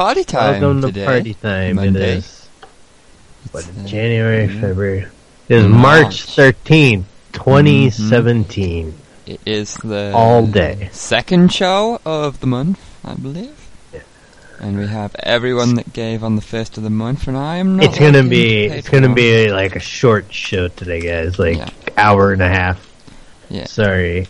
party time Welcome today. to party time. Monday. It is. What, uh, January, yeah. February. It is March. 13th, 2017. It is the All day. second show of the month, I believe. Yeah. And we have everyone that gave on the first of the month, and I am not. It's gonna be it's gonna be like a short show today, guys. Like Yeah. hour and a half. Yeah. Sorry.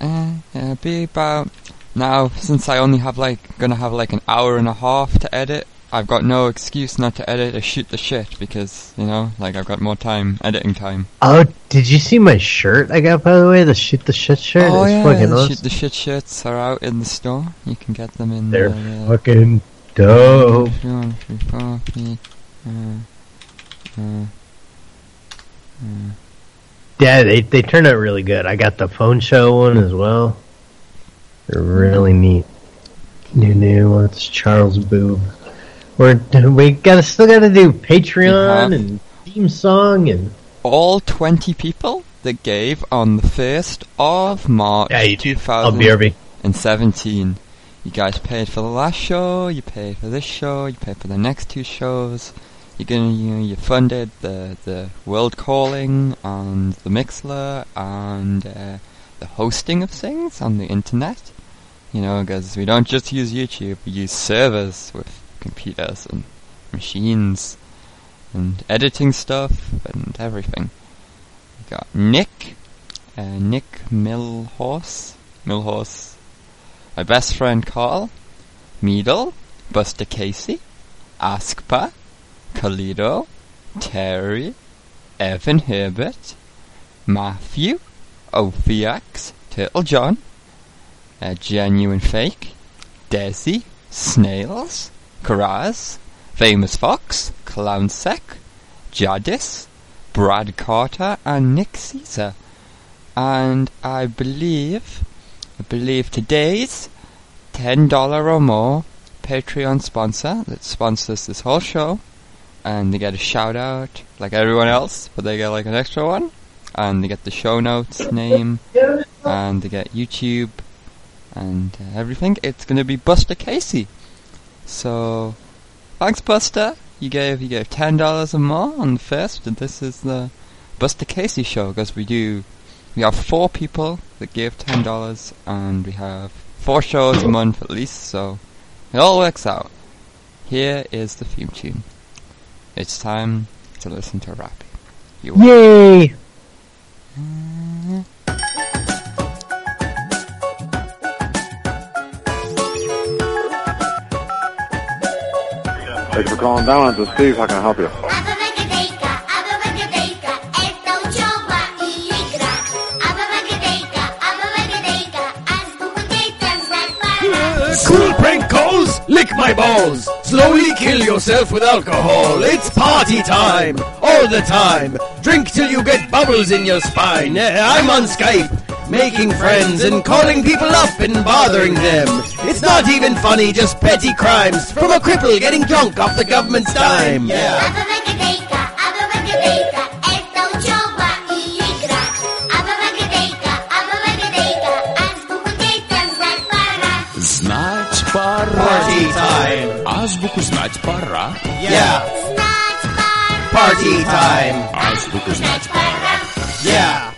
Uh, yeah, be about now since I only have like gonna have like an hour and a half to edit. I've got no excuse not to edit or shoot the shit because you know, like I've got more time, editing time. Oh, did you see my shirt I got by the way? The shoot the shit shirt. oh it's yeah, fucking the, awesome. shit, the shit shits are out in the store. You can get them in there. They're the, fucking dope. One, three, four, three, uh, uh, uh, Yeah, they they turn out really good. I got the phone show one as well. They're really neat. New new ones, Charles Boob. We're we gotta still gotta do Patreon and theme song and all 20 people that gave on the 1st of March yeah, you do. I'll 2000 BRB. and 17. You guys paid for the last show, you paid for this show, you paid for the next two shows. You're gonna, you know, you funded the, the World Calling and the Mixlr and uh, the hosting of things on the internet. You know, because we don't just use YouTube, we use servers with computers and machines and editing stuff and everything. We got Nick, uh, Nick Millhorse, Millhorse, my best friend Carl, Meadle, Buster Casey, Askpa, Kalido, Terry, Evan Herbert, Matthew, Ophiax, Turtle John, uh, Genuine Fake, Desi, Snails, Karaz, Famous Fox, Clownsec, Jadis, Brad Carter, and Nick Caesar. And I believe, I believe today's ten dollar or more Patreon sponsor that sponsors this whole show, and they get a shout out like everyone else, but they get like an extra one, and they get the show notes name, and they get YouTube, and uh, everything. It's gonna be Buster Casey. So, thanks Buster. You gave you gave ten dollars or more on the first, and this is the Buster Casey show because we do. We have four people that give ten dollars, and we have four shows a month at least, so it all works out. Here is the theme tune. It's time to listen to rap. You Yay! Thanks for calling Balance. It's Steve. How can I help you? Abba-magadeka, abba-magadeka, esto choba i igra. Abba-magadeka, abba-magadeka, azbuchu dejka znać Cool prank calls? Lick my balls! Slowly kill yourself with alcohol. It's party time! All the time! Drink till you get bubbles in your spine. Eh, I'm on Skype, making friends and calling people up and bothering them. It's not even funny, just petty crimes from a cripple getting drunk off the government's dime. Yeah. Abba-magadeka, abba-magadeka, esto choba i igra. Abba-magadeka, abba-magadeka, azbuchu dejka znać para. Знать пора. Party time! Азбуку знать пора. Yeah. Znać para. Party time! Азбуку знать пора. Yeah.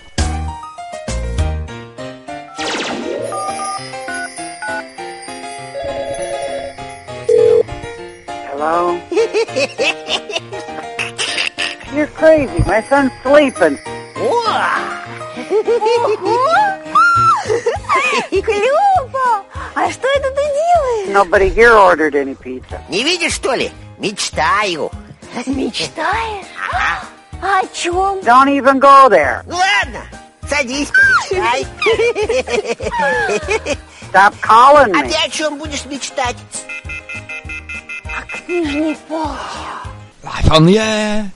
Hello? You're crazy. My son's sleeping. Клёво! А что это ты делаешь? Nobody here ordered any pizza. Не видишь, что ли? Мечтаю. Мечтаешь? О чем? Don't even go there. Ну ладно, садись, помечтай. Stop calling А me. ты о чем будешь мечтать? usually follow you. Live on the air.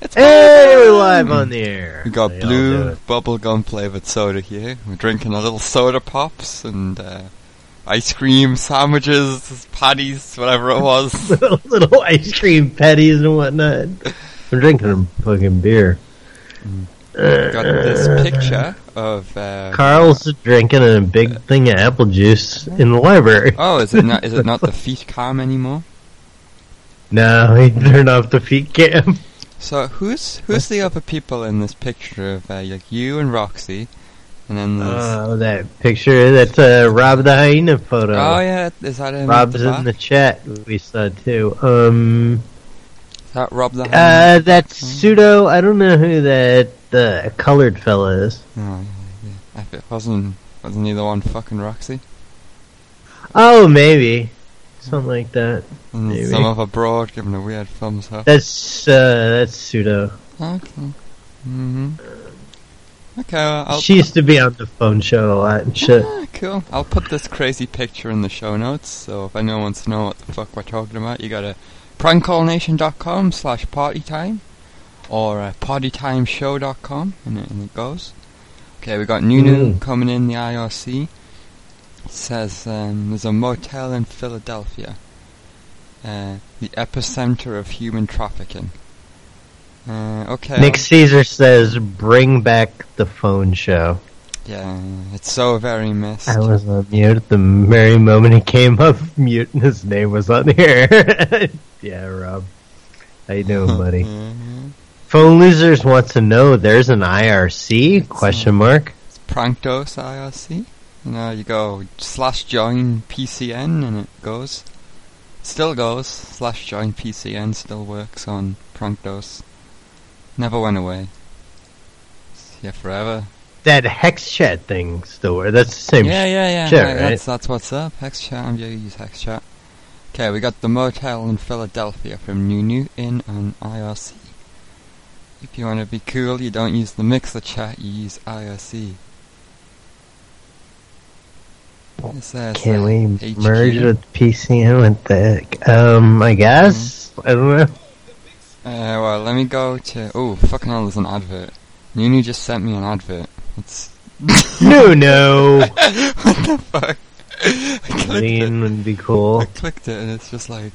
It's hey, we're live on the air. We got they blue bubblegum flavored soda here. We're drinking a little soda pops and uh, ice cream sandwiches, patties, whatever it was. little, ice cream patties and whatnot. We're drinking fucking beer. Got this picture of uh, Carl's uh, drinking a big uh, thing of apple juice in the library. Oh, is it not? Is it not the feet calm anymore? No, he turned off the feet cam. So who's who's the other people in this picture of uh, like you and Roxy, and then there's Oh, that picture, that's a Rob the Hyena photo. oh yeah, is that in Rob's the in the chat, we saw too. Um, Is that Rob the uh, Hyena? that's pseudo, I don't know who that, the colored fella is. Oh, yeah, yeah. If it wasn't wasn't he the one fucking Roxy? Oh, maybe. Something like that. Maybe. some other broad giving a weird thumbs up. That's, uh, that's pseudo. Okay. hmm Okay, well, I'll She used to be on the phone show a lot and shit. Ah, cool. I'll put this crazy picture in the show notes, so if anyone wants to know what the fuck we're talking about, you go to prankcallnation.com slash partytime or uh, partytimeshow.com and it, and it goes. Okay, we got Nunu Mm. coming in the IRC. It says um, there's a motel in Philadelphia, uh, the epicenter of human trafficking. Uh, okay. Nick Caesar says, bring back the phone show. Yeah, it's so very missed. I was on mute the very moment he came up mute and his name was on here. yeah, Rob. How you doing, buddy? Mhm. Phone Losers wants to know there's an IRC? Question mark. It's Prankdos IRC. Know, you go slash join PCN and it goes. Still goes. Slash join PCN still works on Prankdos. Never went away. It's here forever. That HexChat thing still works. That's the same. yeah, yeah, yeah. shit, yeah, right? That's that's what's up. HexChat. I'm going to use HexChat. Okay, we got the motel in Philadelphia from Nunu in an IRC. If you want to be cool, you don't use the Mixer chat. You use IRC. Can we HQ. merge with PCN and the? Um, I guess. I don't know. Uh, well, let me go to. Oh, fucking hell! There's an advert. Nunu just sent me an advert. It's No, no. what the fuck? I it. Would be cool. I clicked it and it's just like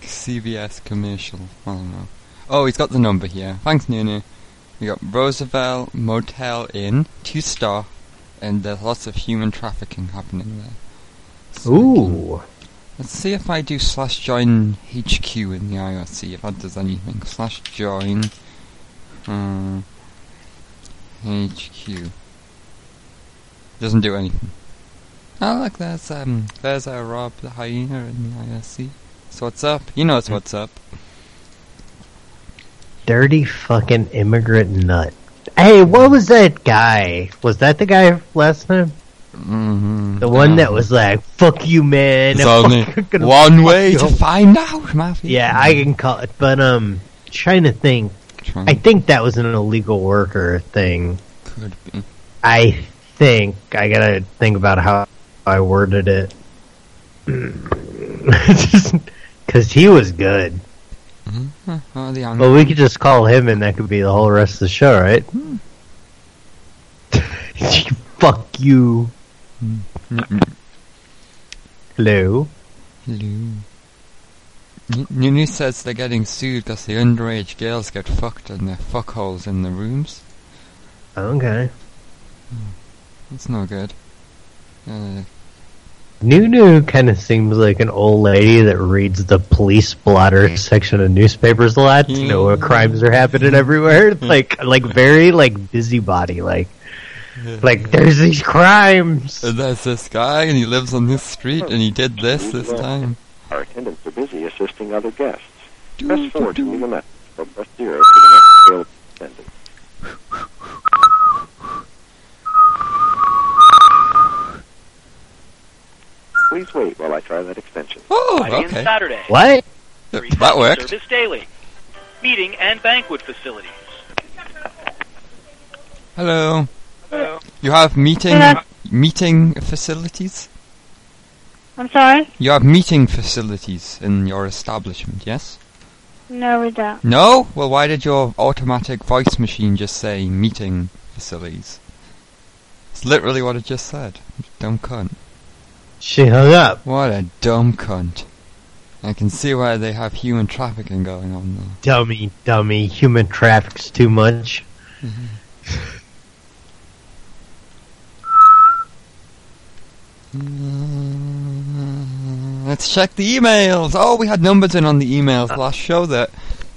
CBS commercial. I don't know. Oh, he's got the number here. Thanks, Nunu. We got Roosevelt Motel Inn, two star, and there's lots of human trafficking happening there. So Ooh. Let's see if I do slash join HQ in the IRC, if that does anything. Slash join uh, HQ. Doesn't do anything. Oh look, there's um there's our Rob the hyena in the IRC. So what's up? He knows what's up. Dirty fucking immigrant nut. Hey, what was that guy? Was that the guy last time? Mm-hmm. The one that was like, "Fuck you, man." There's I'm only fucking gonna one way to find out, Mafia. Yeah, I can call it, but um, trying to think. Trying- I think that was an illegal worker thing. could be. I think I gotta think about how I worded it. Because he was good. The Well, we could just call him, and that could be the whole rest of the show, right? Fuck you. Hello. Hello. Nunu says they're getting sued because the underage girls get fucked in their fuckholes in the rooms. Okay. That's no good. Uh, Nunu kind of seems like an old lady that reads the police blotter hmm. section of newspapers a lot to hmm. know what crimes are happening everywhere. Hmm. Like, like very like busybody. Like, like there's these crimes. and there's this guy and he lives on this street and he did this this time. Our attendants are busy assisting other guests. Press 4 to leave a message, or press 0 for the next available attendant. Please wait while I try that extension. Oh, Friday and okay. Saturday. What? Free That worked. Service daily. Meeting and banquet facilities. Hello. Hello. You have meeting Hello. meeting facilities? I'm sorry? You have meeting facilities in your establishment, yes? No, we don't. No? Well, why did your automatic voice machine just say meeting facilities? It's literally what it just said. Dumb cunt. She hung up. What a dumb cunt. I can see why they have human trafficking going on though. Dummy, dummy. Human traffic's too much. Mm, Let's check the emails. Oh, we had numbers in on the emails last show that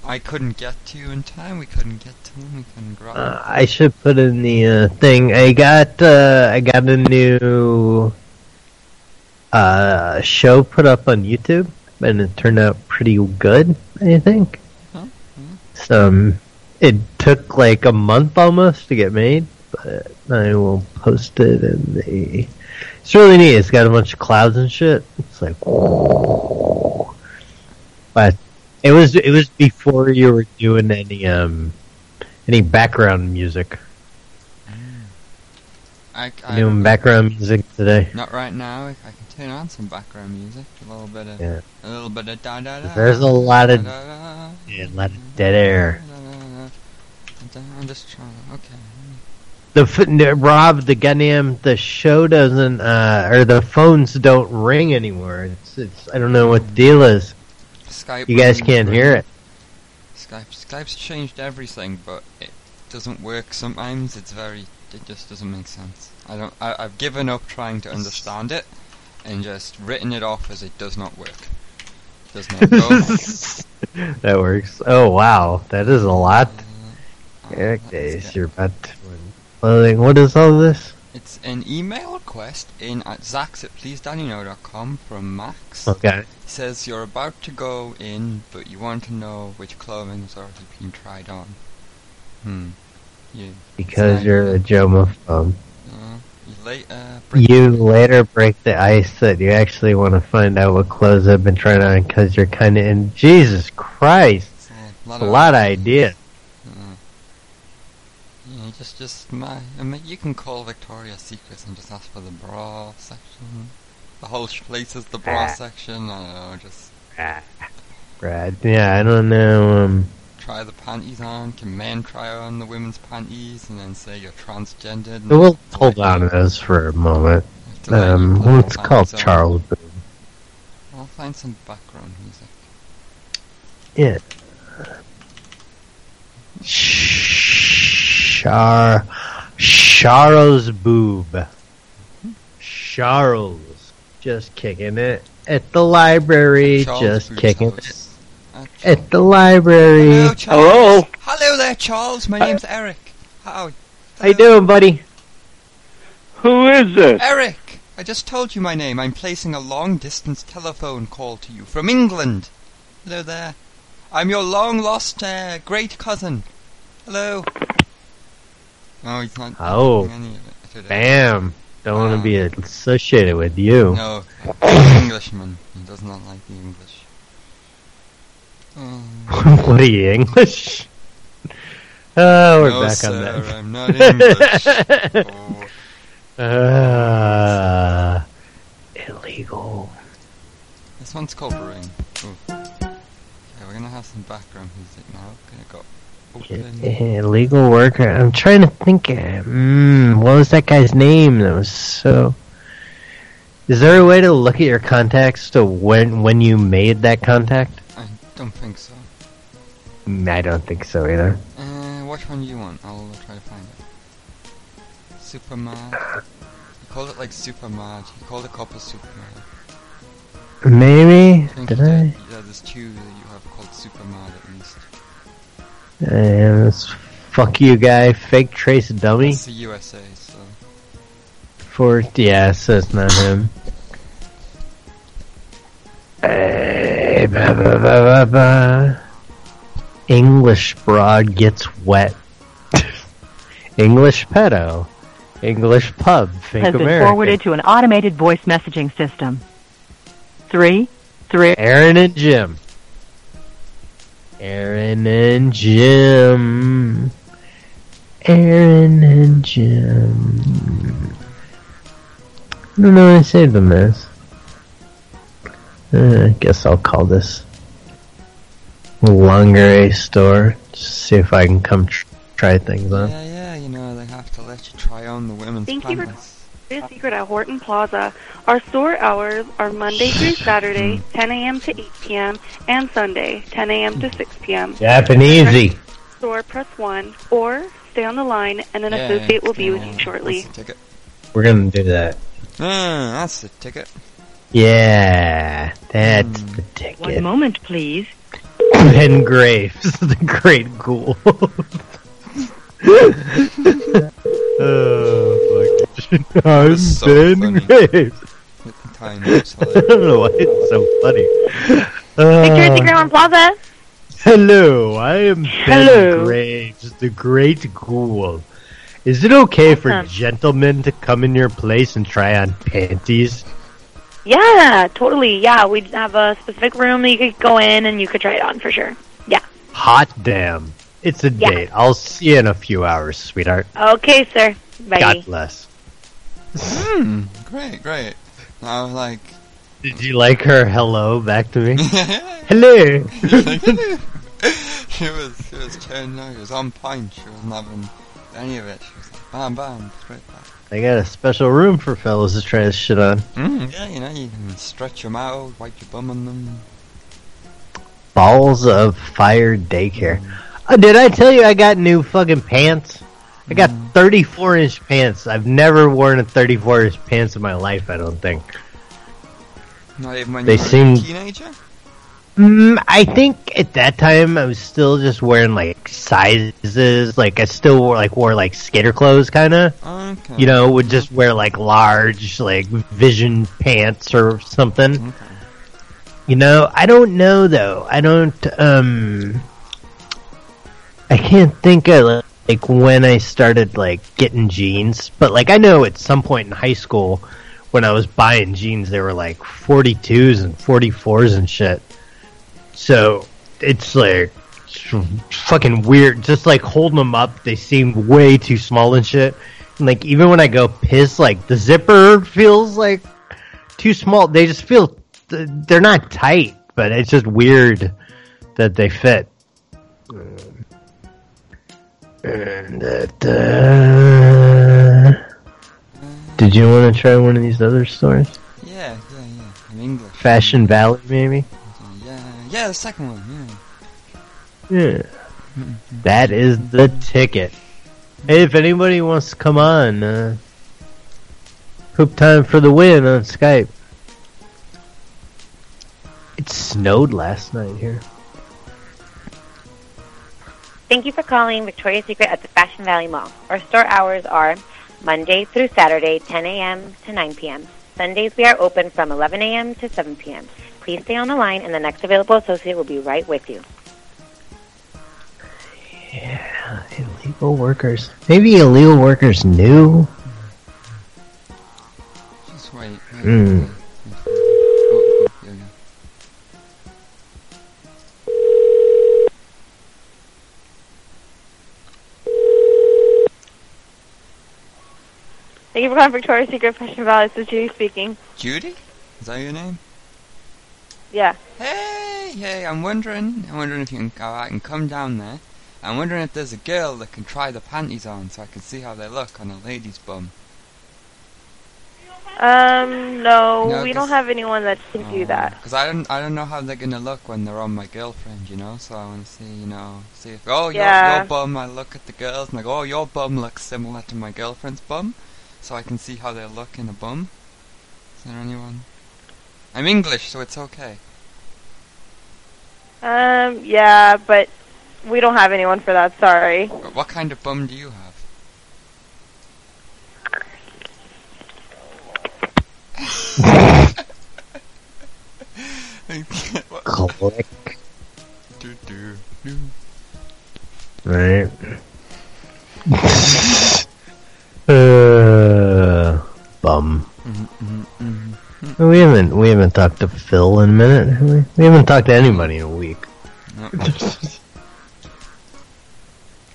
I couldn't get to in time. We couldn't get to them. We couldn't grab. Uh, I should put in the uh, thing. I got uh, I got a new uh, show put up on YouTube, and it turned out pretty good. I think. Huh? So um, it took like a month almost to get made, but I will post it in the. It's really neat. It's got a bunch of clouds and shit. It's like, but it was it was before you were doing any um any background music. I, I Doing background music today. Not right now. I, I can turn on some background music. A little bit of. Yeah. A little bit of da da da. There's a lot of da, da, yeah, a lot of dead air. da, da, da. I'm just trying. Okay. The Rob, the goddamn the show doesn't uh or the phones don't ring anymore. It's it's I don't know what the deal is. Skype. You guys can't but- hear it. Skype. Skype's changed everything, but it doesn't work sometimes. It's very. It just doesn't make sense. I don't. I, I've given up trying to understand it, and just written it off as it does not work. Does not go. that works. Oh wow, that is a lot. Uh, Eric days, get- you're about to clothing. What is all this? It's an email request in at zax at pleasedannyno.com from Max. Okay. He says you're about to go in, but you want to know which clothing has already been tried on. Hmm. You. Because Sorry. you're a germaphobe. Uh, you later. break- You later break the ice that you actually want to find out what clothes I've been trying on because you're kind of in. Jesus Christ, a lot That's a of. lot of ideas. Uh, yeah, just just my. I mean, you can call Victoria's Secrets and just ask for the bra section. The whole place is the bra Ah. section. I don't know. Just Ah. Brad. Yeah, I don't know. Um, try the panties on. Can men try on the women's panties and then say you're transgendered? we'll hold on to this for a moment. have to let you Um, the called on. Charles Boone? I'll find some background music. Yeah. Char Charles Boob. Charles. Just kicking it at the library. Just kicking it house. At the library. Hello, Charles. Hello there, Charles. My name's Eric. How? How you doing, buddy? Who is this? Eric. I just told you my name. I'm placing a long-distance telephone call to you from England. Hello there. I'm your long-lost uh, great cousin. Hello. Oh, he's not Oh. any of it today. Bam. Don't want to be associated with you. No, he's an Englishman. He does not like the English. What are you, English? Oh, we're No, back sir, on that. I'm not English. Oh. Uh, illegal. This one's called. Ooh. Okay, we're gonna have some background music now. Gonna go open. Illegal worker. I'm trying to think. Mm, what was that guy's name? That was so. Is there a way to look at your contacts to when when you made that contact? I don't think so. I don't think so either. Uh, which one do you want? I'll try to find it. Super Mad. You called it like Super Mad. You called a couple Super Mad. Maybe I did I? did. Yeah, there's two that you have called Super Mad at least. Uh, this fuck you guy, fake trace dummy. It's the USA, so. For yeah, so it's not him. Hey, ba, ba, ba, ba, ba. English broad gets wet. English pedo. English pub. Think has been American. forwarded to an automated voice messaging system. Three, three. Aaron and Jim. Aaron and Jim. Aaron and Jim. I don't know what I saved them as. Uh, I guess I'll call this lingerie store. Just see if I can come tr- try things on. Yeah, yeah, you know, they have to let you try on the women's Thank you for panties. Victoria's Secret at Horton Plaza. Our store hours are Monday through Saturday, 10 a.m. to 8 p.m., and Sunday, 10 a.m. to 6 p.m. Japanesey. Store press 1 or stay on the line and an Yeah, associate will be with you shortly. Take it. We're gonna do that. Ah, that's the ticket. Yeah, that's the ticket. One moment, please. Ben Graves, the great ghoul. oh, fuck. I'm so Ben funny. Graves. Time is I don't know why it's so funny. Victoria's Uh, Secret One Plaza. hello, I am Ben Graves, the great ghoul. Is it okay for gentlemen to come in your place and try on panties? Yeah, totally. Yeah, we'd have a specific room that you could go in and you could try it on for sure. Yeah. Hot damn. It's a Yeah. date. I'll see you in a few hours, sweetheart. Okay, sir. Bye. God bless. Hmm, great, great. I was like, Did you like her hello back to me? hello. she was, she was turning out, she was on point, she wasn't having any of it. She was like, bam, bam, straight back. They got a special room for fellas to try this shit on. Mm, yeah, you know, you can stretch them out, wipe your bum on them. Balls of Fire Daycare. Oh, did I tell you I got new fucking pants? I got 34 inch pants. I've never worn a 34 inch pants in my life, I don't think. Not even when They you were seem- a teenager? Mm, I think at that time I was still just wearing like sizes. Like I still wore like wore like skater clothes, kind of. Okay. You know, would just wear like large like vision pants or something. You know, I don't know though. I don't. um I can't think of like when I started like getting jeans, but like I know at some point in high school when I was buying jeans, they were like 42s and 44s and shit. So it's like fucking weird. Just like holding them up, they seem way too small and shit. And like even when I go piss, like the zipper feels like too small. They just feel they're not tight, but it's just weird that they fit. And that, uh, did you want to try one of these other stores? Yeah, yeah, yeah. In English. Fashion Valley, maybe. Yeah, yeah, the second one, yeah. Yeah. That is the ticket. Hey, if anybody wants to come on, uh, poop time for the win on Skype. It snowed last night here. Thank you for calling Victoria's Secret at the Fashion Valley Mall. Our store hours are Monday through Saturday, 10 a.m. to 9 p.m. Sundays we are open from 11 a.m. to 7 p.m. Please stay on the line and the next available associate will be right with you. Yeah, illegal workers. Maybe illegal workers knew. Just wait. wait. Hmm. Oh, oh, here we go. Thank you for calling Victoria's Secret Fashion Valley. This is Judy speaking. Judy? Is that your name? Yeah. Hey, hey, I'm wondering, I'm wondering if you can go out and come down there. I'm wondering if there's a girl that can try the panties on so I can see how they look on a lady's bum. Um, no, No, we don't have anyone that can do that. Because I don't, I don't know how they're gonna look when they're on my girlfriend, you know. So I want to see, you know, see if oh your Yeah. your bum. I look at the girls and I go, oh your bum looks similar to my girlfriend's bum, so I can see how they look in a bum. Is there anyone? I'm English, so it's okay. Um, yeah, but we don't have anyone for that. Sorry. But what kind of bum do you have? Click. Do, do, do. Right. uh, bum. Mm-hmm, We haven't we haven't talked to Phil in a minute, have we? We haven't talked to anybody in a week. No.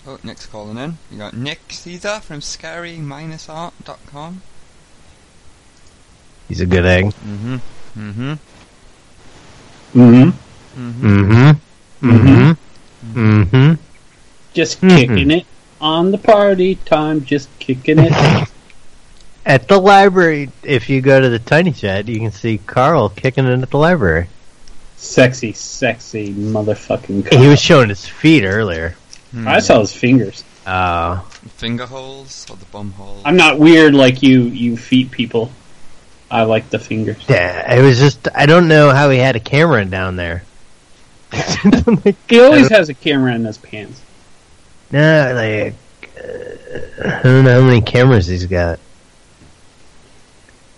oh, Nick's calling in. You got Nick Caesar from scary-art.com. He's a good egg. Mm-hmm. Mm-hmm. Mm-hmm. Mm-hmm. Mm-hmm. Mm-hmm. Just Mhm. kicking it on the party time. Just kicking it. At the library, if you go to the tiny chat, you can see Carl kicking it at the library. sexy, sexy motherfucking. He was showing his feet earlier. I saw his fingers. Oh. Finger holes or the bum holes? I'm not weird like you. You feet people. I like the fingers. Yeah, it was just I don't know how he had a camera down there. He always has a camera in his pants. No, like uh, I don't know how many cameras he's got.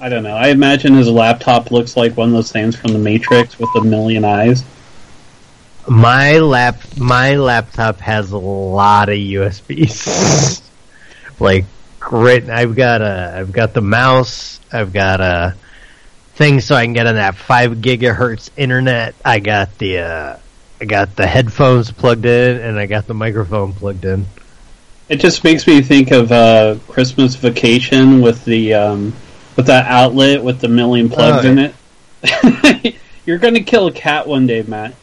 I don't know. I imagine his laptop looks like one of those things from the Matrix with a million eyes. My lap, my laptop has a lot of USBs. like, great. I've got a, I've got the mouse. I've got a thing so I can get on that five gigahertz internet. I got the, uh, I got the headphones plugged in, and I got the microphone plugged in. It just makes me think of uh, Christmas Vacation with the um, with that outlet with the million plugs Oh, in it. You're gonna kill a cat one day, Matt.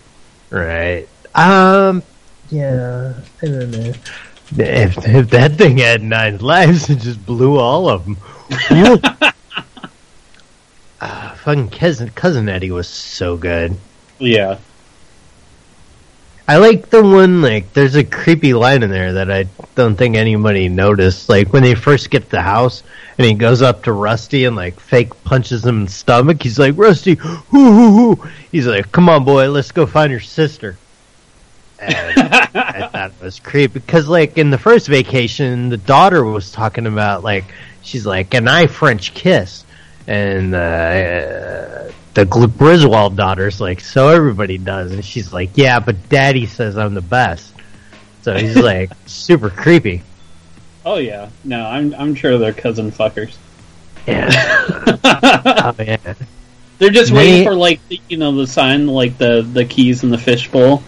Right. Um. Yeah. I don't know. If if that thing had nine lives, it just blew all of them. uh, fucking cousin cousin Eddie was so good. Yeah. I like the one like there's a creepy line in there that I don't think anybody noticed. Like when they first get to the house and he goes up to Rusty and like fake punches him in the stomach. He's like, Rusty, hoo hoo hoo. He's like, Come on, boy, let's go find your sister. And I thought it was creepy because like in the first vacation, the daughter was talking about like she's like, "An I French kiss," and uh, the Gl- Griswold daughter's like, "So everybody does," and she's like, "Yeah, but Daddy says I'm the best." So he's like super creepy. Oh yeah. No, I'm I'm sure they're cousin fuckers. Yeah. oh yeah. They're just They- waiting for like the, you know the sign like the the keys in the fishbowl.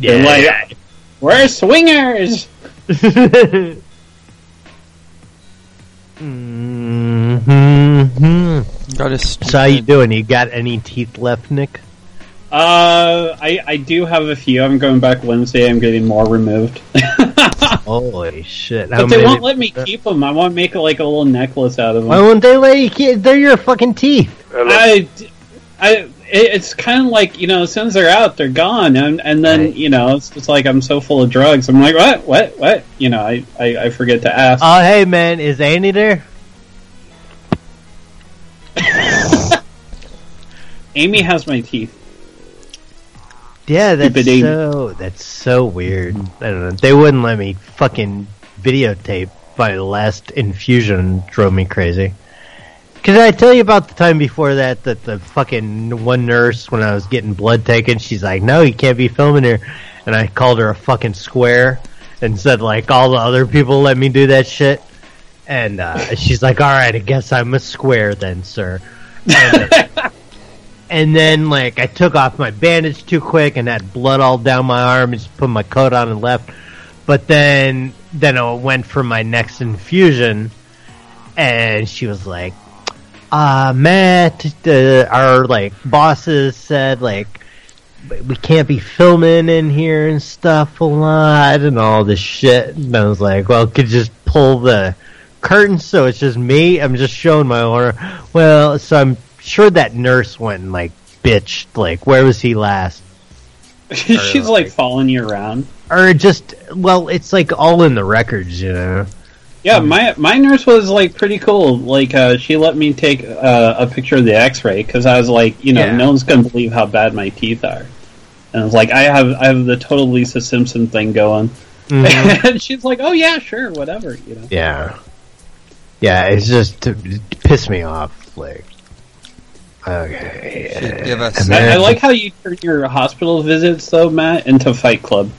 They're Yeah. like, we're swingers. Mm-hmm. Got a So how you doing? You got any teeth left, Nick? Uh, I I do have a few. I'm going back Wednesday. I'm getting more removed. Holy shit! But they won't let me keep them. I want to make like a little necklace out of them. Why won't they let you keep? They're your fucking teeth. I, I, it- it's kind of like you know, as soon as they're out, they're gone, and and then you know, it's just like I'm so full of drugs. I'm like, what, what, what? You know, I I, I forget to ask. Oh, hey man, is Annie there? Amy has my teeth. Yeah, that's so that's so weird. I don't know. They wouldn't let me fucking videotape my last infusion. Drove me crazy. Cause I tell you about the time before that that the fucking one nurse when I was getting blood taken, she's like, "No, you can't be filming here," and I called her a fucking square and said like all the other people let me do that shit, and uh, she's like, "All right, I guess I'm a square then, sir." And, uh, and then like I took off my bandage too quick and had blood all down my arm and just put my coat on and left. But then then I went for my next infusion and she was like, uh Matt uh, our like bosses said like we can't be filming in here and stuff a lot and all this shit and I was like, Well could just pull the curtains so it's just me? I'm just showing my order. Well, so I'm sure that nurse went and like bitched like where was he last? She's like following you around. Or just well, it's like all in the records, you know. Yeah, my my nurse was like pretty cool. Like, uh, she let me take uh, a picture of the X-ray because I was like, you know, Yeah. no one's gonna believe how bad my teeth are. And I was like, I have I have the total Lisa Simpson thing going. Mhm. and she's like, oh yeah, sure, whatever, you know. Yeah. Yeah, it's just to piss me off. Like, okay. Should give us- I, I like how you turn your hospital visits though, Matt, into Fight Club.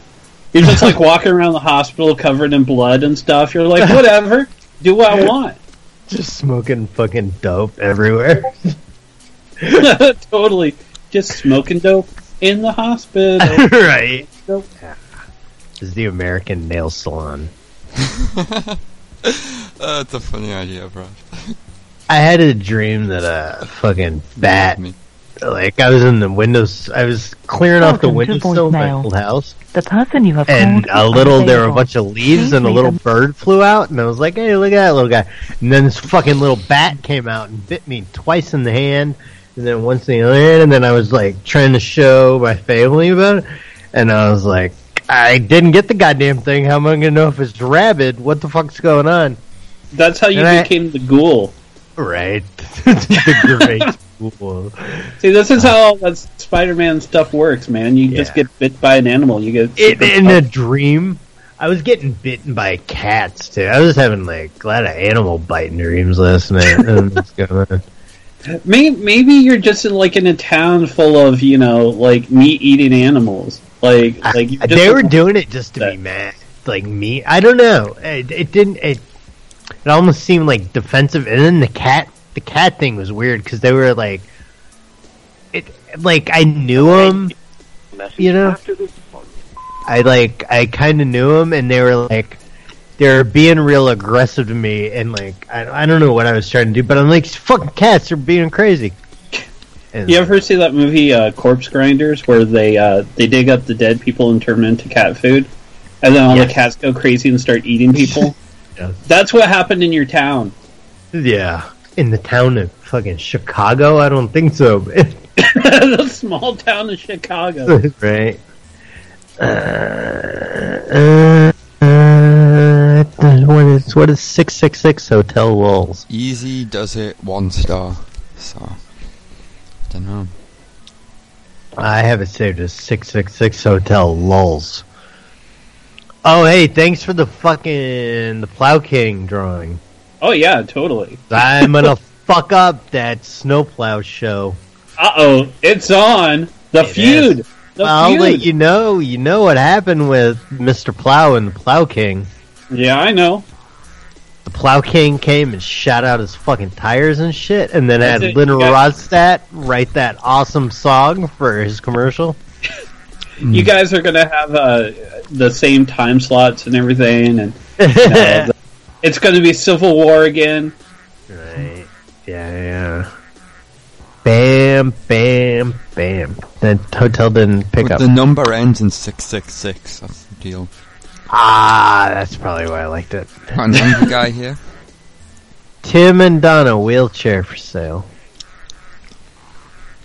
You're just like walking around the hospital covered in blood and stuff. You're like, whatever, do what I want. just smoking fucking dope everywhere. totally, just smoking dope in the hospital. right. Dope. This is the American nail salon. That's a funny idea, bro. I had a dream that a fucking bat, like I was in the windows, I was clearing off the Welcome windowsill of my old house, The person you have and a is little, there were a bunch of leaves, Please and a little a- bird flew out, and I was like, hey, look at that little guy. And then this fucking little bat came out and bit me twice in the hand, and then once in the other hand, and then I was like trying to show my family about it, and I was like, I didn't get the goddamn thing. How am I gonna know if it's rabid? What the fuck's going on? That's how you And I- became the ghoul. right. the great school. See, this is how all that Spider-Man stuff works, man. You just get bit by an animal. You get In, super in a dream, I was getting bitten by cats too. I was having like a lot of animal biting dreams last night. What's going on? Maybe, maybe you're just in, like in a town full of you know like meat eating animals. Like like you just they were doing it just to be mad, like me. I don't know. It, it didn't. It it almost seemed like defensive, and then the cat, the cat thing was weird because they were like, it like I knew them, you know. I like I kind of knew them, and they were like they're being real aggressive to me, and like I, I don't know what I was trying to do, but I'm like fucking cats are being crazy. And You ever see that movie uh, Corpse Grinders, where they uh, they dig up the dead people and turn them into cat food, and then all the cats go crazy and start eating people? Yeah. That's what happened in your town. yeah, in the town of fucking Chicago, I don't think so. man. the small town of Chicago. right. Uh, uh, uh, what is what is six six six Hotel Walls? Easy does it one star. So, don't know. I have it saved as six six six Hotel Lulls. Oh hey, thanks for the fucking the Plow King drawing. Oh yeah, totally. I'm gonna fuck up that snowplow show. Uh oh, it's on the feud. The I'll feud. let you know. You know what happened with Mr. Plow and the Plow King. Yeah, I know. The Plow King came and shot out his fucking tires and shit, and then That's had it, Lynn you got- Ronstadt write that awesome song for his commercial. You guys are gonna have uh, the same time slots and everything, and you know, the- it's gonna be Civil War again. Right. Yeah, yeah. Bam, bam, bam. The hotel didn't pick But up. the number ends in 666. That's the deal. Ah, that's probably why I liked it. Got an angry guy here. Tim and Donna wheelchair for sale.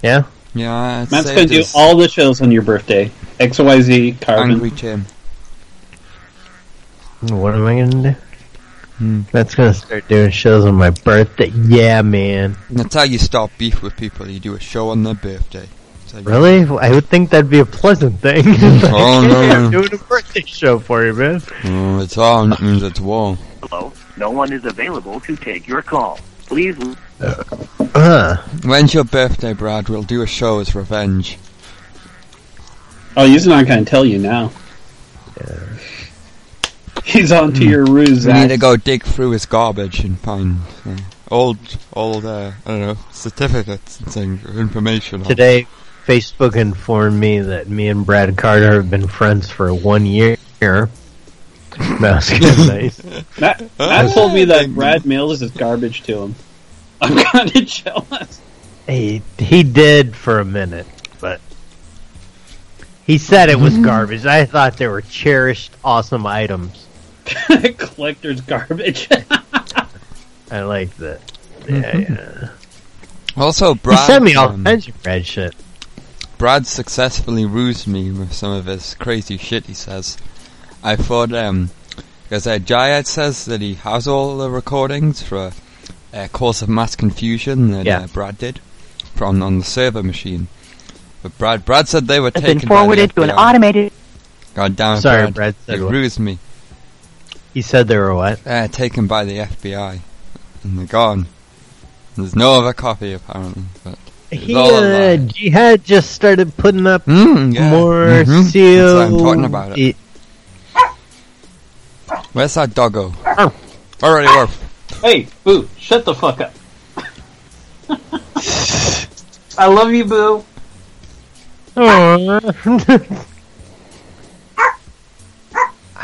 Yeah. Yeah, it's Matt's gonna do all the shows on your birthday. X Y Z Carbon. Angry Tim. What am I gonna do? That's gonna start doing shows on my birthday. Yeah, man. That's how you start beef with people. You do a show on their birthday. So you- Really? I would think that'd be a pleasant thing. Oh, no, Hey, I'm doing a birthday show for you, man. Oh, it's on. It means it's war. Hello. No one is available to take your call. Please. Uh, When's your birthday, Brad? We'll do a show as revenge. Oh, he's not gonna tell you now. He's on to your ruse. We Zach. need to go dig through his garbage and find uh, old, old, uh, I don't know, certificates and things, or information. on- today, Facebook informed me that me and Brad Carter have been friends for one year. That's kind nice. Matt, Matt told me that Brad mails his garbage to him. I'm kind of jealous. He he did for a minute, but he said it was garbage. I thought they were cherished, awesome items. Collector's garbage. I like that. Yeah, yeah. Also, He Brad sent me all um, kinds of red shit. Brad successfully rused me with some of his crazy shit he says. I thought, um, because uh, Jayad says that he has all the recordings for a course of mass confusion that Yeah. uh, Brad did from on the server machine. But Brad, Brad said they were Has been taken by the forwarded to an automated. God damn it, Sorry, Brad. Brad said you what? rused me. He said they were what? Uh, taken by the FBI. And they're gone. There's no other copy apparently, but He all uh, lie. Jihad just started putting up Mm, yeah. more. That's seal. why I'm talking about it. Where's that doggo? Already worth. hey, Boo, shut the fuck up. I love you, Boo. Aw.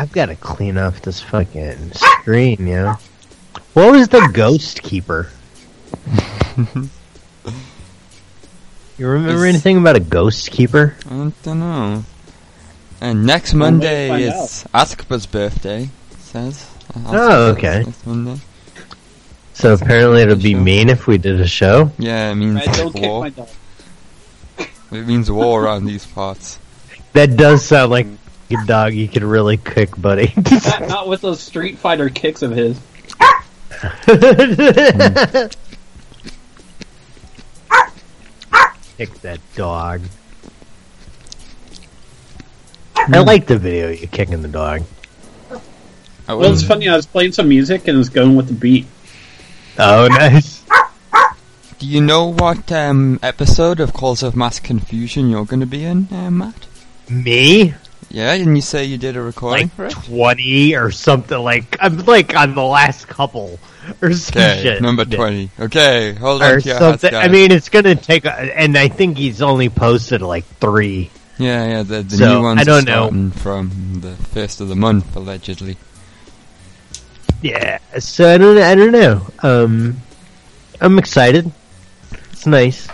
I've got to clean up this fucking screen, yo. What was the Ghost Keeper? you remember It's- anything about a Ghost Keeper? I don't know. And next Well, let's Monday is Askapa's birthday. Says. Uh, Oh, okay. Next Monday. So apparently it'll be mean if we did a show. Yeah, it means Brad, don't kick war. my dog. It means war around these parts. That does sound like dog you can really kick, buddy. not, not with those Street Fighter kicks of his. Kick that dog. Mm. I hmm. like the video you kicking the dog. Well, it's funny. I was playing some music and it was going with the beat. Oh, nice. Do you know what um, episode of Calls of Mass Confusion you're going to be in, uh, Matt? Me? Yeah, and you say you did a recording Like for it? twenty or something. Like I'm like on the last couple or some Okay, shit. number 20. Okay, hold on Or to your hats, something. I mean, it's gonna take, a, and I think he's only posted like three. Yeah, yeah, the, the So, new ones I don't are know. from the first of the month, allegedly. Yeah, so I don't, I don't know. Um, I'm excited. It's nice.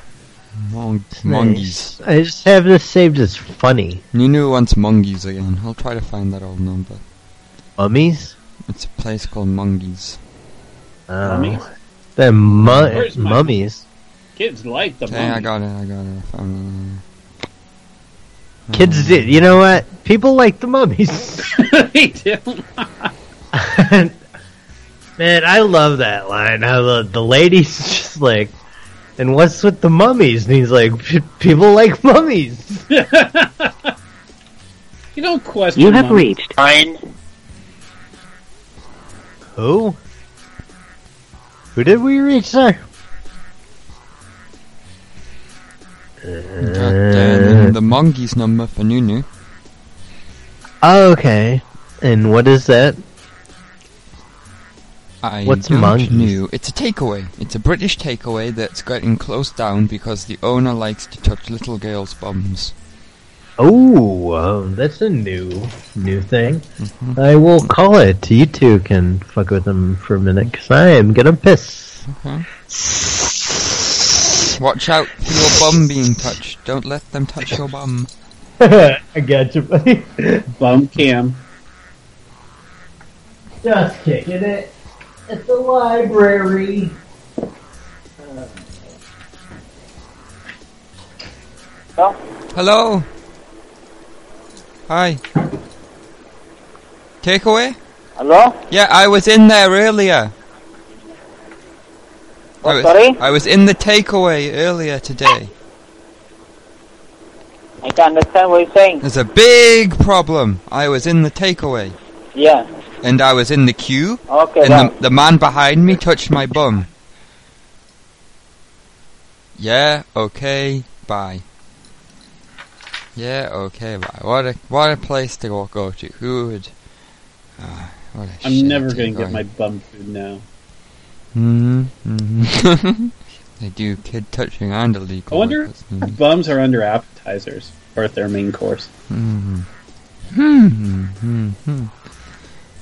Mong- It's mongies. I just have this saved as funny. Nunu wants mongies again. I'll try to find that old number. Mummies? It's a place called Mongies. Oh. Mummies? The mu- Where's my- mummies. Kids like the Okay, I mummy. got it, I got it. I found Kids uh, did. You know what? People like the mummies. they do. Man, I love that line. How the the lady's just like, and what's with the mummies? And he's like, people like mummies. You don't question. You have mummy. reached Fine. Who? Who did we reach there? it. Got uh, the Mongies number for Nunu. Oh, okay. And what is that? I What's don't Mongies? know. It's a takeaway. It's a British takeaway that's getting closed down because the owner likes to touch little girls' bums. Oh, um, that's a new new thing. I will call it. You two can fuck with them for a minute, cause I am gonna piss. Okay. Watch out for your bum being touched. Don't let them touch your bum. I got you, buddy. Bum cam. Just kicking it at the library. Hello. Hi. Takeaway? Hello? Yeah, I was in there earlier. Oh, I was, sorry? I was in the takeaway earlier today. I can't understand what you're saying. There's a big problem. I was in the takeaway. Yeah. And I was in the queue. Okay, and right. the, the man behind me touched my bum. Yeah, okay, bye. Yeah, okay, bye. What a what a place to go, go to. Who would? Uh, what a I'm shitty never gonna get takeaway. my bum food now. hmm hmm they do kid touching and illegal. I wonder workers. if bums are under appetizers or if they're main course. Hmm. Hmm.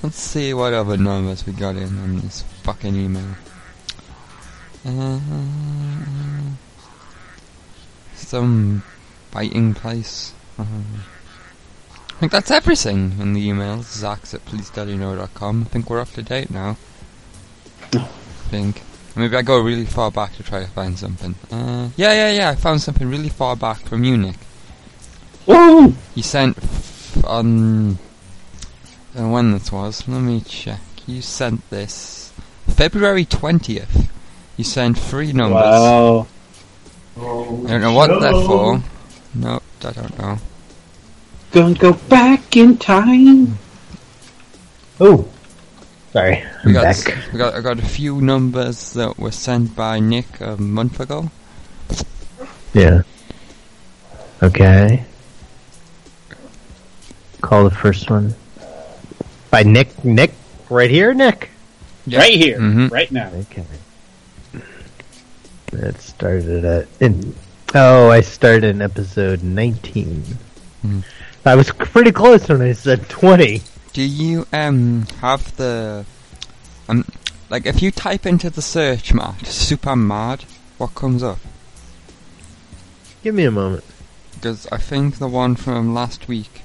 Let's see what other numbers we got in on this fucking email. Uh, some biting place. Uh, I think that's everything in the emails. Zax at pleasedaddyno.com. I think we're up to date now. I think. Maybe I go really far back to try to find something. Uh, yeah, yeah, yeah. I found something really far back from Munich. Woo! You sent f- on. Know when this was. Let me check. You sent this February twentieth. You sent three numbers. Wow. I don't know what they're for. No, I don't know. Gonna go back in time. Oh, sorry, We I'm got, back. we got I got a few numbers that were sent by Nick a month ago. Yeah. Okay. Call the first one. By Nick. Nick, right here, Nick. Right here, Mhm. right now. Okay. That started at. In, oh, I started in episode 19. Mhm. I was pretty close when I said 20. Do you um have the um like if you type into the search mat super mad, what comes up? Give me a moment. Because I think the one from last week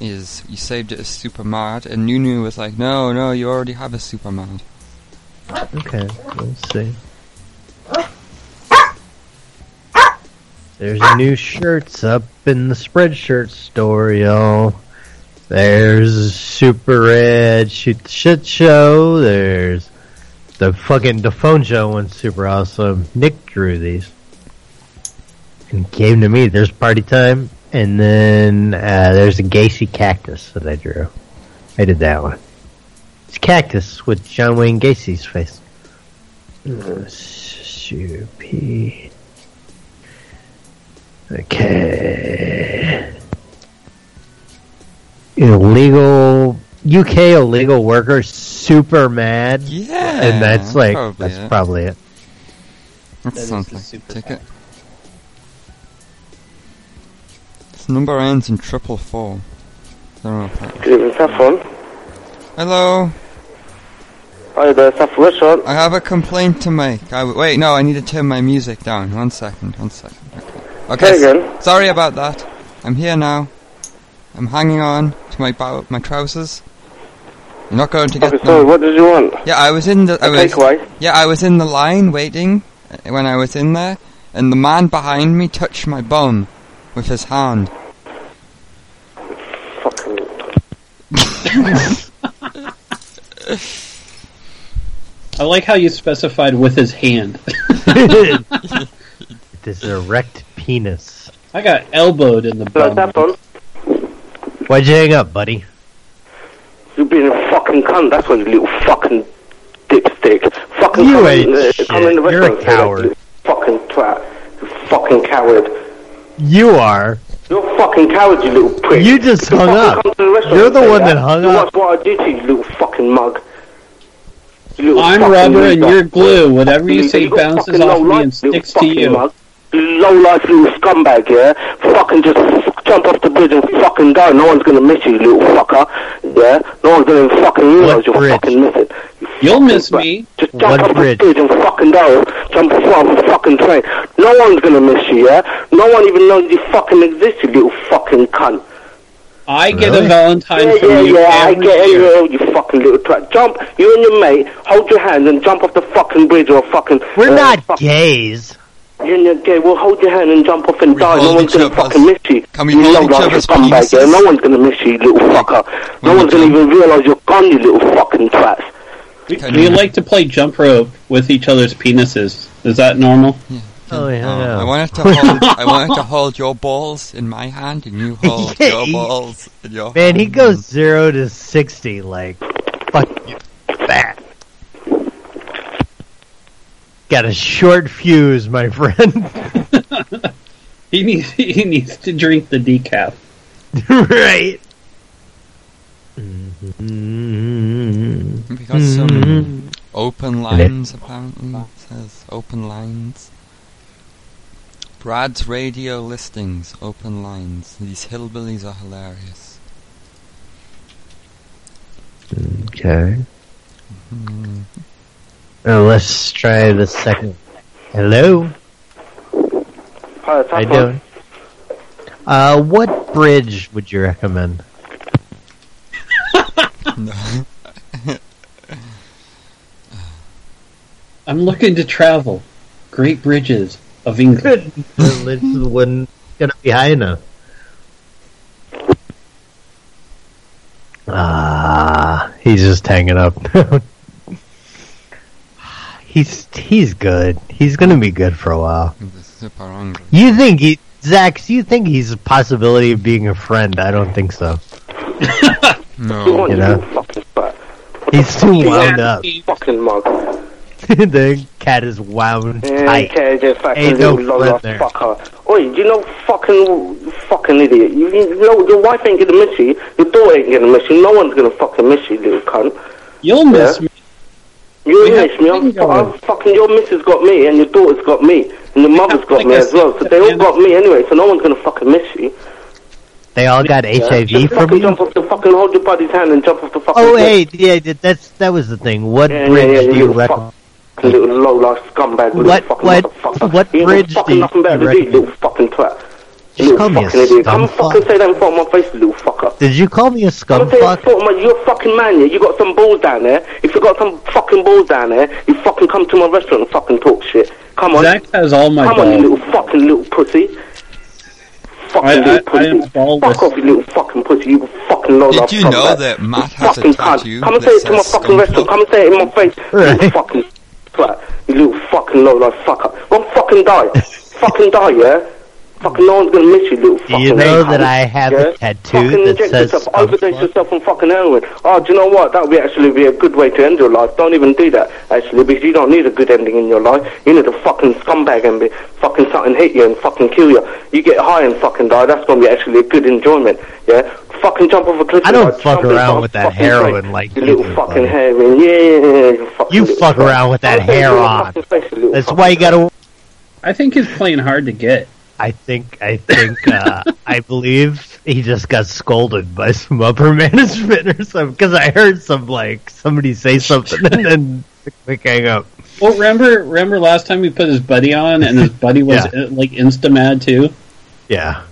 is you saved it as super mad, and Nunu was like, no, no, you already have a super mad. Okay, let's see. There's new shirts up in the Spreadshirt store, y'all. There's Super Red Shoot the Shit Show. There's the fucking the phone show one's super awesome. Nick drew these. and came to me. There's party time, and then uh, there's a Gacy cactus that I drew. I did that one. It's a cactus with John Wayne Gacy's face. Uh, P. Okay. Illegal UK illegal workers super mad. Yeah, and that's like probably that's it. probably it. That is sounds the like super a ticket. This number ends in triple four. I don't know if that- Good evening, Saffron. Hello. Hi there, Saffron Restaurant. I have a complaint to make. I w- wait, no, I need to turn my music down. One second, one second. Okay. Okay. Again. sorry about that. I'm here now. I'm hanging on to my bow- my trousers. You're not going to get Okay, sorry, them. what did you want? Yeah, I was in the. I was, takeaway? Yeah, I was in the line waiting uh, when I was in there, and the man behind me touched my bum with his hand. Fucking I like how you specified with his hand. This erect penis. I got elbowed in the Hello, bum. Saffron. Why'd you hang up, buddy? You being a fucking cunt, that's what you little fucking dipstick. Fucking You come ain't in, shit. come in the You're a restaurant. and say that, coward. Fucking twat. You fucking coward. You are. You're a fucking coward, you little prick. You just hung up. come to the You're the one that hung you up. Watch what I do to you, you little fucking mug. You little I'm fucking rubber and you're glue. Whatever you You say bounces off me and sticks to you. Mug. Low life little scumbag, yeah? Fucking just jump off the bridge and fucking die. No one's gonna miss you, little fucker. Yeah? No one's gonna fucking realize you're fucking missing. You'll miss me. Just jump off the bridge and fucking die. Jump off the fucking train. No one's gonna miss you, yeah? No one even knows you fucking exist, you little fucking cunt. I get Really? a Valentine yeah, from yeah, you yeah, I get year. it, you fucking little twat. Jump, you and your mate, hold your hands and jump off the fucking bridge or fucking... We're uh, not fuck- gays. You and your gay, well hold your hand and jump off and die. No one's gonna other's- fucking miss you. Can we you hold low each life other's scumbag, yeah? penises? No one's gonna miss you, you little fucker. No one's gonna jump? even realise you're gone, you little fucking twats. We, we like to play jump rope with each other's penises. Is that normal? Yeah. Oh yeah. Oh, I wanted to hold. I wanted to hold your balls in my hand, and you hold Yeah, your he- balls in your. Man, he goes zero to sixty like fucking that. Got a short fuse, my friend. He needs he needs to drink the decaf. right. We got some mm-hmm. open lines apparently. It says open lines. Brad's radio listings, open lines. These hillbillies are hilarious. Okay. Mm-hmm. Uh, let's try the second. Hello. Hi, How you doing? Uh, what bridge would you recommend? I'm looking to travel. Great bridges of England. This wouldn't gonna be high enough. Ah, he's just hanging up. he's he's good. He's gonna be good for a while. You think he, Zach? You think he's a possibility of being a friend? I don't think so. No. You know, he's too wound up. Fucking mug. the cat is wound Yeah, tight. okay, just fucking Ain't no little friend low there. fucker. Oi, you know, fucking, fucking idiot. You, you know, your wife ain't gonna miss you. Your daughter ain't gonna miss you. No one's gonna fucking miss you, little cunt. You'll miss Yeah? me. You We have miss me. I'm, I'm fucking. Your missus got me, and your daughter's got me, and your mother's got me as well. So they all got me anyway. So no one's gonna fucking miss you. They all got Yeah? HIV Just from fucking you. jump off the fucking hold your buddy's hand and jump off the fucking. Oh, hey, yeah, that- that's that was the thing. What Yeah, yeah, bridge yeah, do you you little recommend? fucking little low life scumbag. What- little fucking what- what you ain't got bridge do fucking you- nothing better you to do, you recommend? little fucking twat. Just You call little me a fucking idiot. Come fucking say that in front of my face, you little fucker. Did you call me a Come scum say fuck? that in front of my, you're a fucking man, yeah? You got some balls down there. If you got some fucking balls down there, you fucking come to my restaurant and fucking talk shit. Come on. Zach has all my Come on, you little fucking little pussy. Fucking I- little I- I pussy. am. Fuck off, you little fucking pussy. You fucking low Did you know that Matt has a fucking tattoo cunt. Come and that say it to my fucking restaurant. Come and say it in my face. You little fucking twat. You little fucking low life fucker. Go and fucking die. fucking die, yeah? Fucking no one's gonna miss you, little Do fucking you know that I have yeah? a tattoo fucking that says yourself, overdose yourself on fucking heroin. Oh, do you know what? That would be actually be a good way to end your life. Don't even do that, actually, because you don't need a good ending in your life. You need a fucking scumbag and be fucking something hit you and fucking kill you. You get high and fucking die. That's gonna be actually a good enjoyment. Yeah. Fucking jump off a cliff. I and don't die. fuck around with that heroin place. like you you little do, fucking buddy. heroin. Yeah. You, fucking You fuck fuck. around with that I'll hair on. face, That's why you gotta. I think he's playing hard to get. I think. I think. uh I believe he just got scolded by some upper management or something because I heard some like somebody say something and then the quick hang up. Well, remember, remember last time we put his buddy on, and his buddy was Yeah. uh, like insta mad too. Yeah.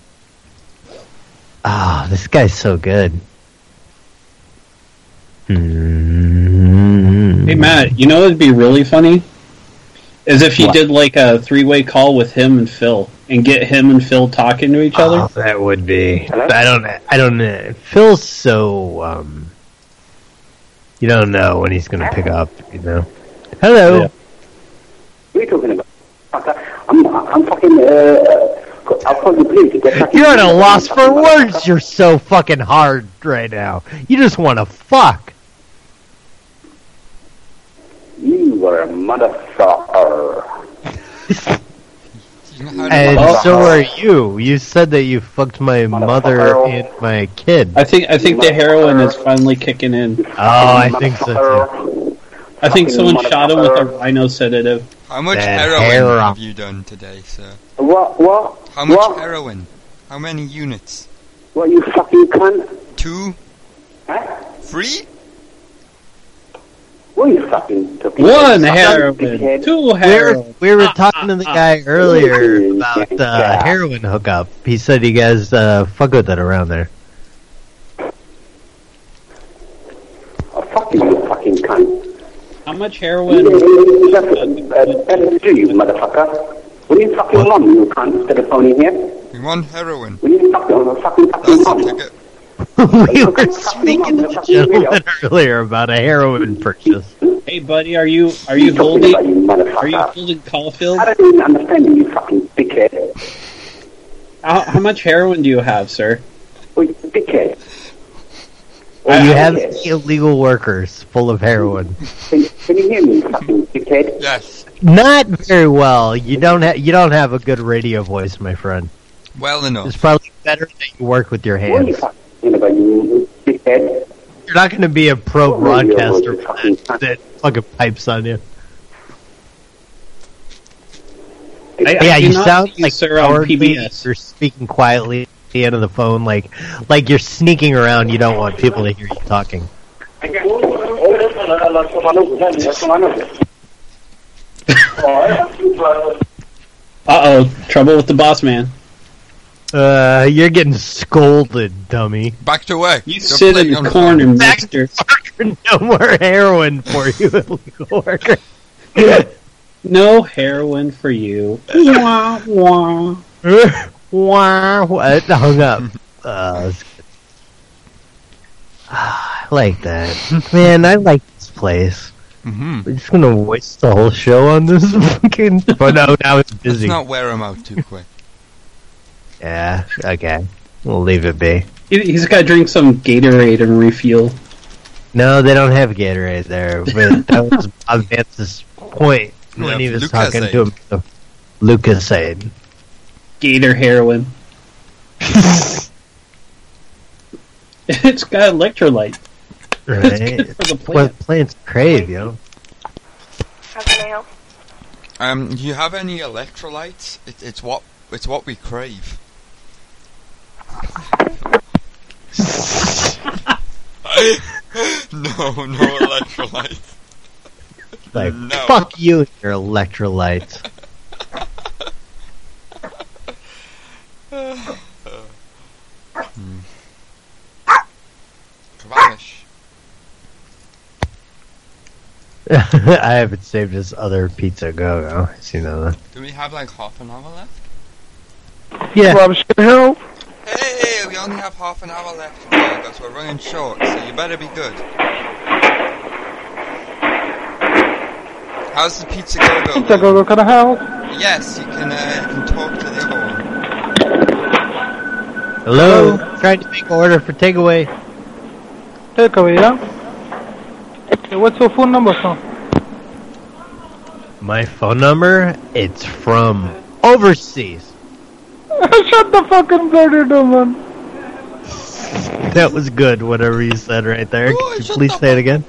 Ah, this guy's so good. Hmm. Hey Matt, you know it'd be really funny? Is if you What? did like a three-way call with him and Phil, and get him and Phil talking to each Oh, other. that would be. I don't. I don't know. Phil's so. um You don't know when he's going to pick up. You know. Hello. What are you talking about? I'm, I'm fucking, uh, I'll probably believe to get You're at a loss for words. You're so fucking hard right now. You just want to fuck. You are a motherfucker. And Oh. so are you. You said that you fucked my mother and my kid. I think I think the heroin is finally kicking in. Oh, I think so too. I think someone shot him with a rhino sedative. How much That heroin heroin. have you done today, sir? What, what? How much What? heroin? How many units? What, you fucking cunt? Two? Huh? Three? What are you fucking talking One heroin, Dickhead. two We were, heroin. we were talking to the ah, guy ah. earlier about the heroin hookup. He said you guys uh, fuck with that around there. Oh, fuck you, you fucking cunt. How much heroin? That's uh, uh, uh better to you, motherfucker. Will you fucking mum, you cunt, instead of phoning here? We want heroin. Will you fucking, fucking, fucking mum? we were speaking to the gentleman earlier about a heroin purchase. Hey, buddy, are you are you holding are you holding Caulfield? I don't even understand you, you fucking dickhead. How, how much heroin do you have, sir? You dickhead. Well, you have illegal workers full of heroin. Can, can you hear me, you fucking dickhead? Yes. Not very well. You don't have you don't have a good radio voice, my friend. Well enough. It's probably better that you work with your What are you hands. fucking you dickhead? You're not going to be a pro What radio broadcaster voice, you fucking cunt? that fucking pipes on you. I, I yeah, you cannot sound like sir on. PBS. You're speaking quietly at the end of the phone, like like you're sneaking around. You don't want people to hear you talking. Uh oh, trouble with the boss man. Uh, you're getting scolded, dummy. Back to work. You You're sit in the corner, phone. mister. No more heroin for you, illegal worker. No heroin for you. Wah, wah. Wah, what? Hung up. Uh, that's good. Ah, I like that. Man, I like this place. Mm-hmm. We're just gonna waste the whole show on this fucking. But no, now it's Let's busy. not wear them out too quick. Yeah, okay. We'll leave it be. He, he's got to drink some Gatorade and refuel. No, they don't have Gatorade there, but that was Bob Vance's point when he was Lucozade. talking to him. So, Lucozade. Gator heroin. it's got electrolyte. Right? good for the It's what plants crave, yo. How can I help? Um, do you have any electrolytes? It, it's what it's what we crave. No, no electrolytes. Like, No. fuck you and your electrolytes. Hmm. Vanish. I haven't saved this other pizza go go. See that? Do we have like half an hour left? Yeah. help? Hey, we only have half an hour left, because we're running short, so you better be good. How's the pizza go go? Pizza go go, can I help? Yes, you can. Uh, you can talk to the other one. Hello? Trying to make an order for takeaway. Takeaway, yeah? Okay, what's your phone number, sir? My phone number? It's from overseas. Shut the fucking bloody door, man. That was good, whatever you said right there. Could you please say it again?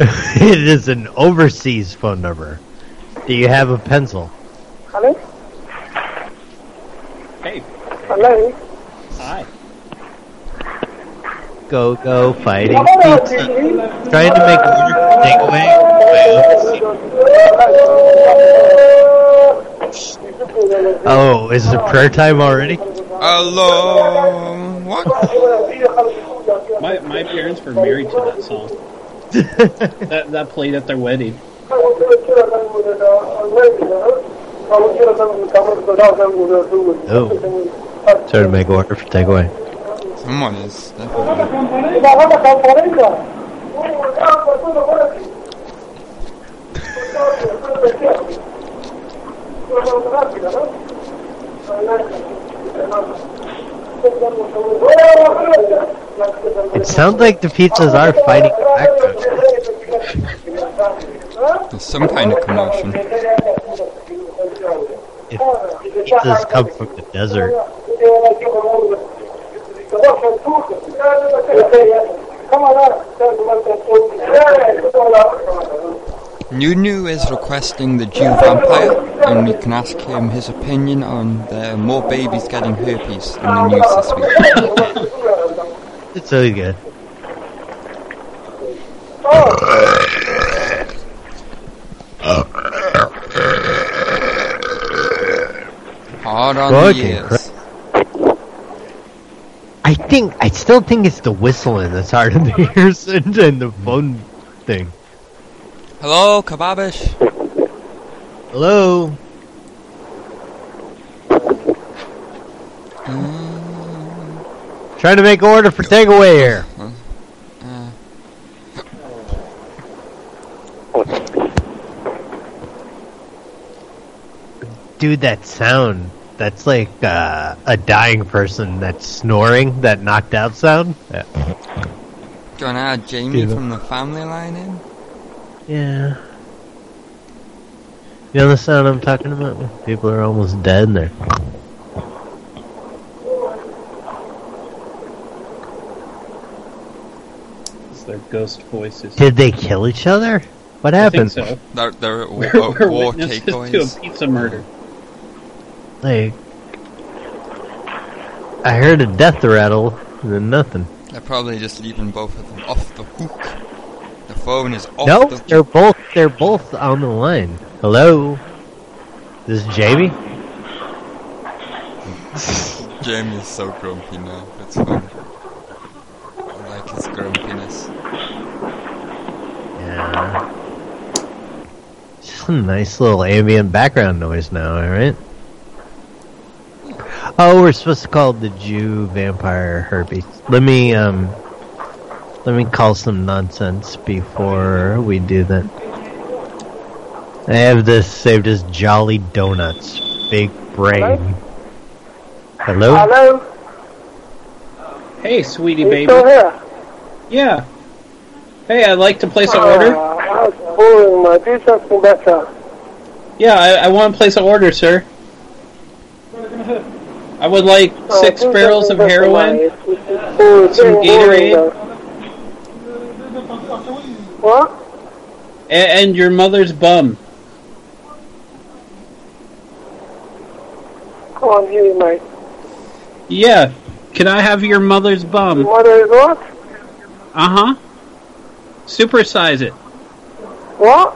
it is an overseas phone number. Do you have a pencil? Hello? Hey. Hello? Hi. Go, go, fighting pizza. Trying to make order for takeaway. Oh, is it prayer time already? Hello. What? My my parents were married to that song. that that played at their wedding. Oh. Trying to make order for takeaway. Someone is definitely. It sounds like the pizzas are fighting the background. There's some kind of commotion. If pizzas come from the desert. Nunu is requesting the Jew vampire, and we can ask him his opinion on the more babies getting herpes in the news this week. It's really good. Hard on the ears. I think, I still think it's the whistling that's hard in the ears and, and the phone thing. Hello, Kababish. Hello? Trying to make order for takeaway here. Uh, Dude, that sound. That's like uh, a dying person that's snoring, that knocked out sound. Yeah. do you want to add Jamie Yeah. from the family line in? Yeah. You know the sound I'm talking about? People are almost dead and they're. It's their ghost voices. Did they kill each other? What I think happened? so. They're, they're We're, war, we're war witnesses takeaways. to a pizza murder. Like, I heard a death rattle and then nothing. They're probably just leaving both of them off the hook. Phone is off No, the they're both they're both on the line. Hello, this is Jamie. Jamie is so grumpy now. It's fun. I like his grumpiness. Yeah, just a nice little ambient background noise now. All right. Oh, we're supposed to call the Jew vampire herpes. Let me um, let me call some nonsense before we do that. I have this saved as Jolly Donuts. Big brain. Hello? Hello? Hey, sweetie You baby. still here? Yeah. Hey, I'd like to place an Uh, order. I was boring, man. Do something better. Yeah, I, I want to place an order, sir. I would like Uh, six do barrels of something better, man. heroin, some Gatorade, man. What? and, and your mother's bum. Come on, you, mate. Yeah. Can I have your mother's bum? What is what? Uh huh. Supersize it. What?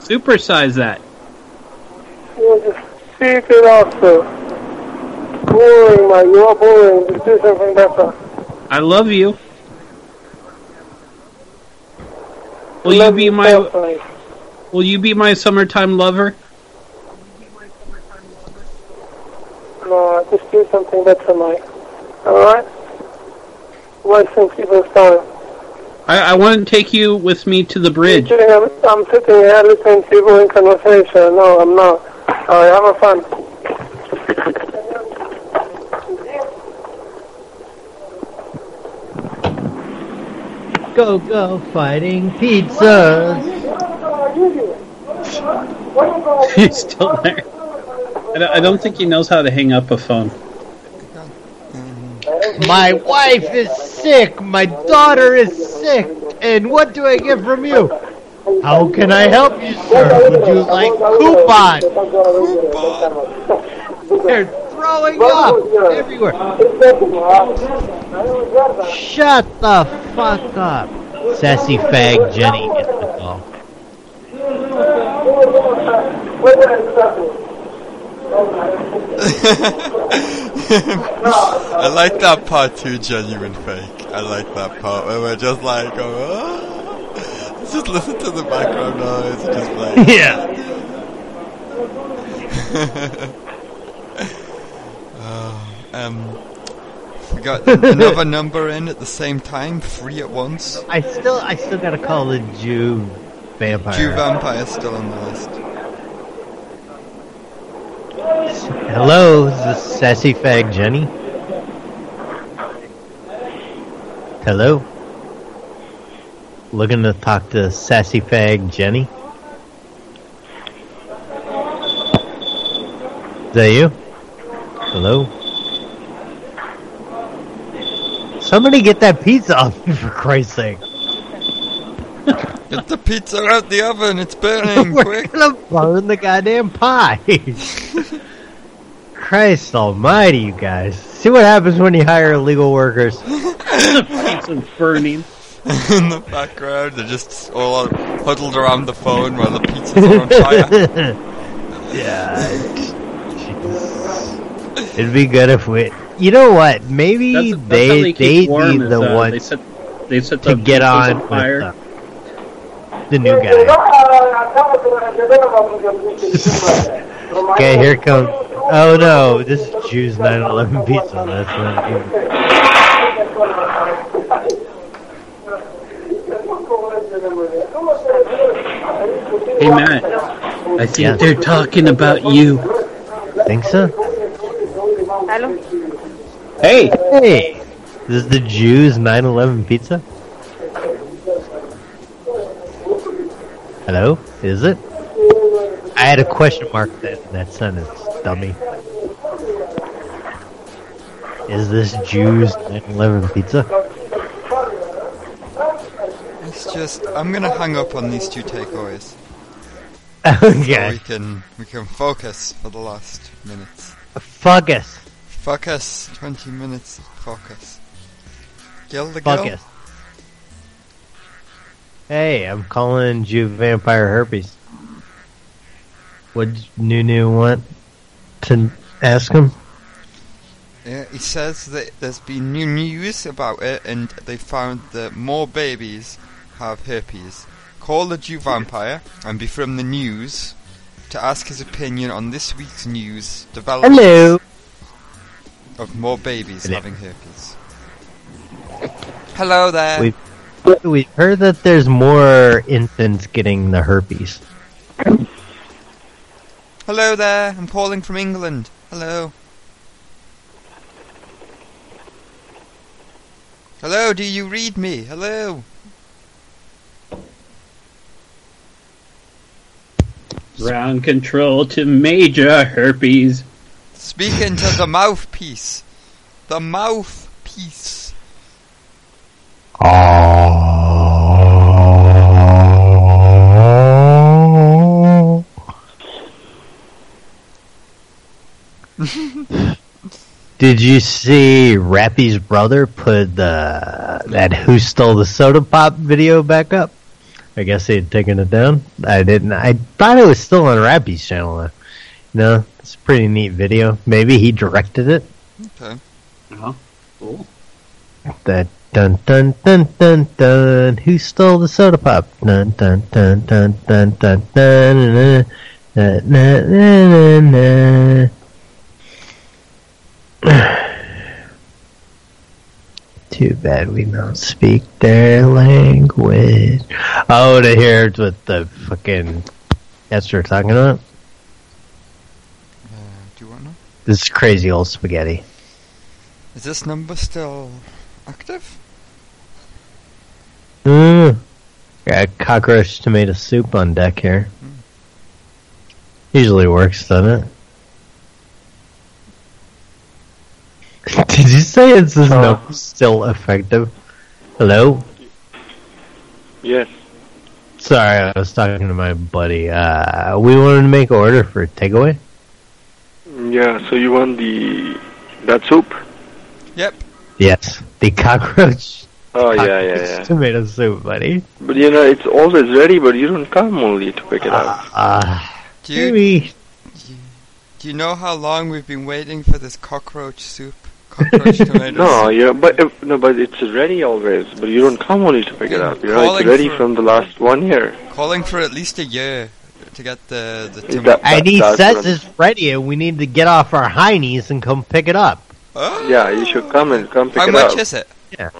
Supersize that. You just it also. Boring, man. You are boring. Just do something better. I love you. Will you be my. Will you be my summertime lover? No, just do something better, mate. Alright? Wasting people's time. I, I want to take you with me to the bridge. I'm, I'm sitting here listening to people in conversation. No, I'm not. Alright, have a fun. Go, go, fighting pizzas. He's still there. I don't, I don't think he knows how to hang up a phone. My wife is sick. My daughter is sick. And what do I get from you? How can I help you, sir? Would you like coupon? They're throwing up everywhere. Shut the fuck up. Sassy fag Jenny gets the call. I like that part too, genuine fake. I like that part where we're just like, oh. Just listen to the background noise and just play. Yeah. Oh, um, we got another number in at the same time, three at once. I still, I still gotta call the Jew vampire. Jew vampire still on the list. Hello, is sassy fag Jenny? Hello? Looking to talk to sassy fag Jenny? Is that you? Hello? Somebody get that pizza off me for Christ's sake. Get the pizza out the oven, it's burning, We're quick! gonna burn the goddamn pie. Christ almighty, you guys. See what happens when you hire illegal workers. Pizza's burning. in the background, they're just all huddled around the phone while the pizzas on fire. yeah. It'd be good if we. You know what? Maybe That's, that's they they they keep be is, the uh, one They set, they set to get pizzas on with fire. the, the new guy. Okay, here comes. Oh no, this is Jew's 9/11 pizza. That's not good. Hey Matt, I think Yeah. they're talking about you. Think so? Hello? Hey, Hey, this is the Jews 9/11 pizza. Hello, is it? I had a question mark that in that sentence, dummy. Is this Jews 9/11 pizza? It's just, I'm gonna hang up on these two takeaways. So okay, we can, we can focus for the last minutes. focus, Focus, 20 minutes, focus. Kill the girl. focus. Hey, I'm calling you vampire herpes. Would Nunu want to ask him? Yeah, he says that there's been new news about it, and they found that more babies have herpes. Call the Jew vampire and be from the news to ask his opinion on this week's news developments Hello. Of more babies Hello. having herpes. Hello there. We've we've heard that there's more infants getting the herpes. Hello there. I'm calling from England. Hello. Hello, do you read me? Hello. ground control to major herpes. Speak into the mouthpiece. The mouthpiece. Did you see Rappy's brother put the that Who Stole the Soda Pop video back up? I guess he had taken it down. I didn't. I thought it was still on Rappy's channel. Though. No, it's a pretty neat video. Maybe he directed it. Okay. Uh-huh. Cool. That dun dun dun dun dun. Who stole the soda pop? Dun dun dun dun dun dun dun. Na, na, na, na, na. Too bad we don't speak their language. Oh, to hear what the fucking Esther talking about? Uh, do you want to know? This crazy old spaghetti. Is this number still active? Mm. Got cockroach tomato soup on deck here. Usually works, doesn't it? Did you say it's this no still effective? Hello? Yes. Sorry, I was talking to my buddy. Uh, we wanted to make an order for takeaway. Yeah, so you want the that soup? Yep. Yes, the cockroach Oh yeah, yeah, yeah. tomato soup, buddy. But you know, it's always ready, but you don't come only to pick it up. Uh, Do you, maybe do you know how long we've been waiting for this cockroach soup? Cockroach tomatoes. No, yeah, but if, no, but it's ready always. But you don't come only to pick it up. You know, it's ready from the last one year. Calling for at least a year to get the the That- tomato. and he says it's ready, and we need to get off our high knees and come pick it up. Oh. Yeah, you should come and come pick How it up. How much is it? Yeah.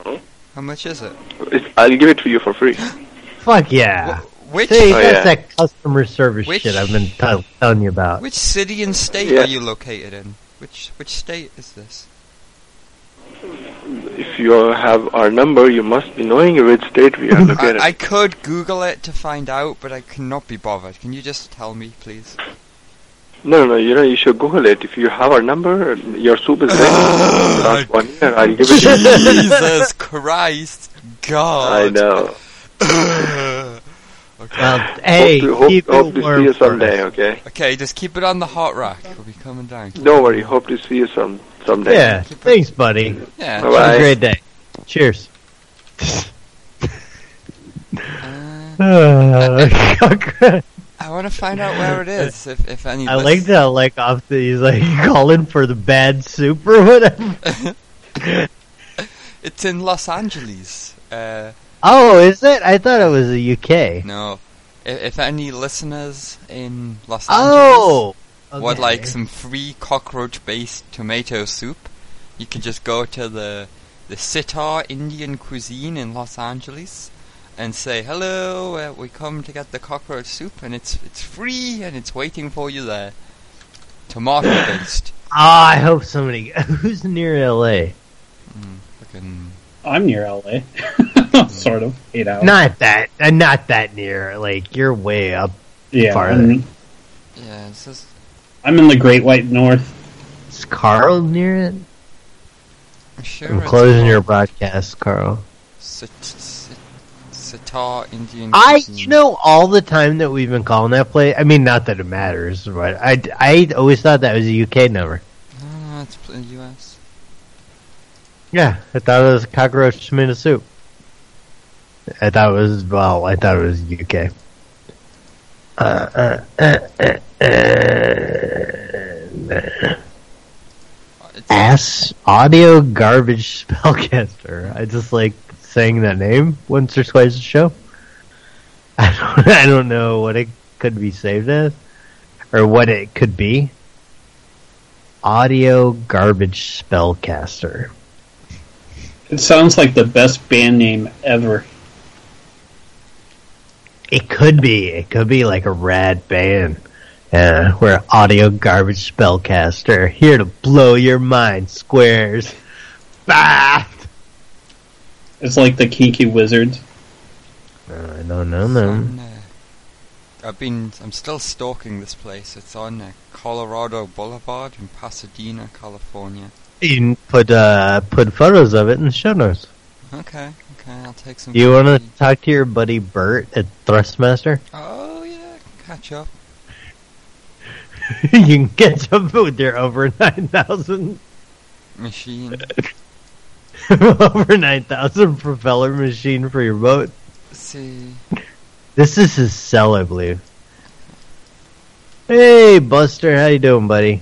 How much is it? It's, I'll give it to you for free. Fuck yeah! Which See, Oh, that's yeah. that customer service Which- shit I've been t- telling you about. which city and state Yeah. are you located in? Which which state is this? If you have our number, you must be knowing which state we are located. I, I could Google it to find out, but I cannot be bothered. Can you just tell me, please? No, no, you know, you should Google it. If you have our number, your soup is ready. last one year, I'll give it to you. Jesus Christ, God! I know. Well, hey, hope to, hope, keep hope to see you for someday, okay? Okay, just keep it on the hot rack. We'll be coming down. Don't worry, hope to see you some someday. Yeah, thanks, buddy. Yeah. Have Bye-bye. a great day. Cheers. Uh, I want to find out where it is. If if any. I like that. Like off the, he's like calling for the bad soup or whatever. It's in Los Angeles. Uh, oh, is it? I thought it was the UK. no. If, if any listeners in Los Oh, Angeles would okay. like some free cockroach-based tomato soup, you can just go to the the Sitar Indian Cuisine in Los Angeles and say hello. Uh, we come to get the cockroach soup, and it's it's free and it's waiting for you there. Tomato-based. Ah, I hope somebody who's near LA. Fucking I'm near LA. sort of. Eight hours. Not that, uh, not that near. Like you're way up Yeah. farther. I'm, yeah, this is I'm in the Great White North. Is Carl near it? I'm sure I'm it's closing your broadcast, Carl. Sit- sit- Sitar Indian I, you know, all the time that we've been calling that place. I mean, not that it matters, but I, I always thought that was a UK number. No, it's pl- U.S. Yeah, I thought it was cockroach tomato soup. I thought it was well. I thought it was UK. Uh, ass audio garbage spellcaster. I just like saying that name once or twice a show. I don't. I don't know what it could be saved as, or what it could be. Audio garbage spellcaster. It sounds like the best band name ever. It could be. It could be like a rad band. Uh, we're audio garbage spellcaster, here to blow your mind, squares. Bah! It's like the Kiki Wizards. I don't know them. I've been. I'm still stalking this place. It's on uh, Colorado Boulevard in Pasadena, California. You can put uh, put photos of it in the show notes. Okay, okay, I'll take some. You want to talk to your buddy Bert at Thrustmaster? Oh yeah, catch up. you can catch up with your over nine thousand Machine. over nine thousand propeller machine for your boat. See. This is his cell, I believe. Hey, Buster, how you doing, buddy?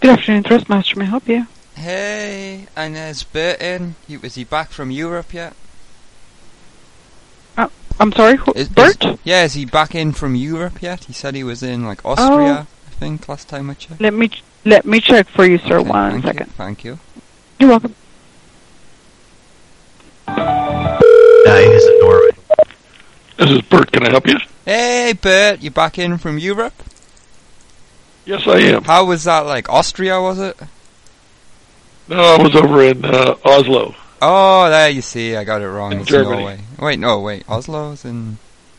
Good afternoon, Thrustmaster. May I help you? Hey, and is Bert in? Is he back from Europe yet? Uh, I'm sorry, who, Is, Bert? Is, yeah, is he back in from Europe yet? He said he was in like Austria, I think, last time I checked. Let me ch- let me check for you, sir. Okay, One thank second. You, thank you. You're welcome. Nah, he's in Norway. This is Bert. Can I help you? Hey, Bert, you back in from Europe? Yes, I am. How was that like? Austria, was it? No, I was over in uh, Oslo. Oh, there you see. I got it wrong. In it's Germany. Norway. Wait, no, wait. Oslo's in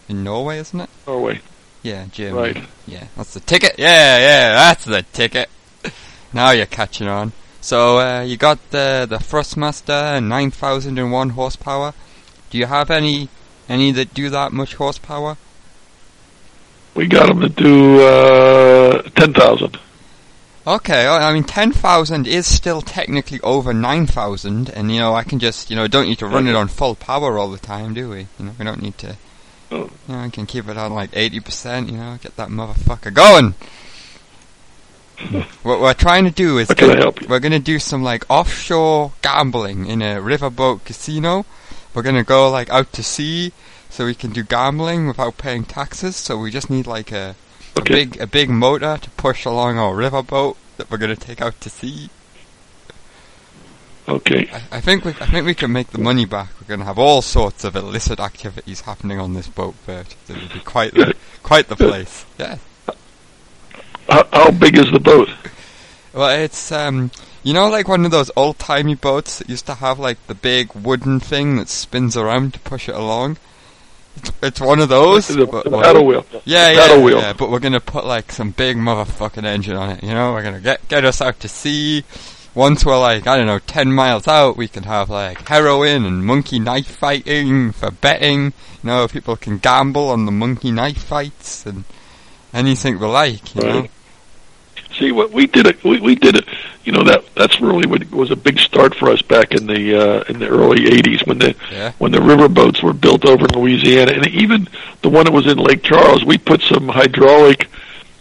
in Norway, isn't it? Norway. Yeah, Germany. Right. Yeah, that's the ticket. Yeah, yeah, that's the ticket. Now you're catching on. So uh, you got the the Thrustmaster, nine thousand and one horsepower. Do you have any any that do that much horsepower? We got them to do uh, ten thousand. Okay, I I mean ten thousand is still technically over nine thousand, and you know I can just you know don't need to run it on full power all the time, do we? You know we don't need to. Oh. You know I can keep it on like eighty percent. You know get that motherfucker going. what we're trying to do is gonna- we're gonna do some like offshore gambling in a riverboat casino. We're gonna go like out to sea so we can do gambling without paying taxes. So we just need like a, a big a big motor to push along our riverboat that we're gonna take out to sea. Okay. I, I think we I think we can make the money back. We're gonna have all sorts of illicit activities happening on this boat, Bert. It'll be quite the quite the place. Yeah. How, how big is the boat? Well, it's um, you know, like one of those old timey boats that used to have like the big wooden thing that spins around to push it along. It's, one of those. The- but- the paddle wheel. Yeah, yeah, paddle wheel. yeah. But we're gonna put like some big motherfucking engine on it. You know, we're gonna get get us out to sea. Once we're like I don't know ten miles out, we can have like heroin and monkey knife fighting for betting. You know, people can gamble on the monkey knife fights and anything we like. You know. See what we did it. We, we did it. You know that that's really what was a big start for us back in the uh, in the early '80s when the Yeah. when the river boats were built over in Louisiana, and even the one that was in Lake Charles. We put some hydraulic.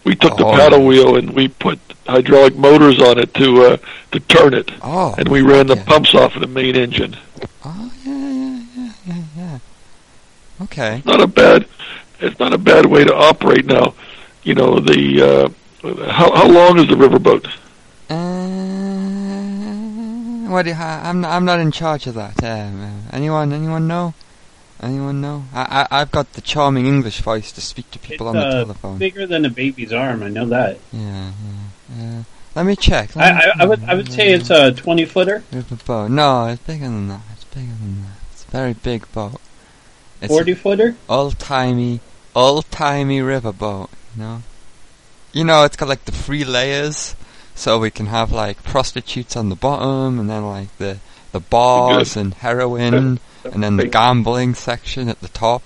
We took the Oh. paddle wheel and we put hydraulic motors on it to uh, to turn it, Oh, and we ran the pumps off of the main engine. Oh yeah, yeah, yeah, yeah, yeah. Okay. It's not a bad. It's not a bad way to operate now. You know the. Uh, how how long is the riverboat? Uh, what do you, I, I'm not, I'm not in charge of that. Um, uh, anyone anyone know? Anyone know? I, I I've got the charming English voice to speak to people on the uh, telephone. bigger than a baby's arm. I know that. Yeah, yeah. Uh, let me check. I, Let me- I, I would I would say it's a twenty footer, boat. No, it's bigger than that. It's bigger than that. It's a very big boat. It's forty footer. old timey, old timey river boat. You know, you know, it's got like the three layers, so we can have like prostitutes on the bottom, and then like the the bars and heroin, and then the gambling section at the top.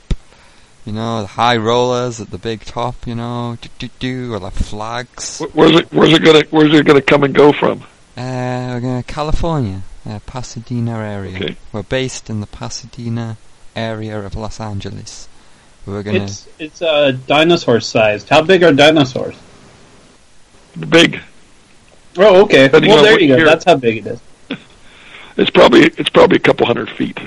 You know, the high rollers at the big top. You know, do do do, or the flags. Where's it Where's it gonna Where's it gonna come and go from? Uh, we're going to California, uh, Pasadena area. Okay. We're based in the Pasadena area of Los Angeles. We're going to. It's it's uh, dinosaur sized. How big are dinosaurs? Big. Oh, okay. Depending well, there you go. year. That's how big it is. It's probably it's probably a couple hundred feet.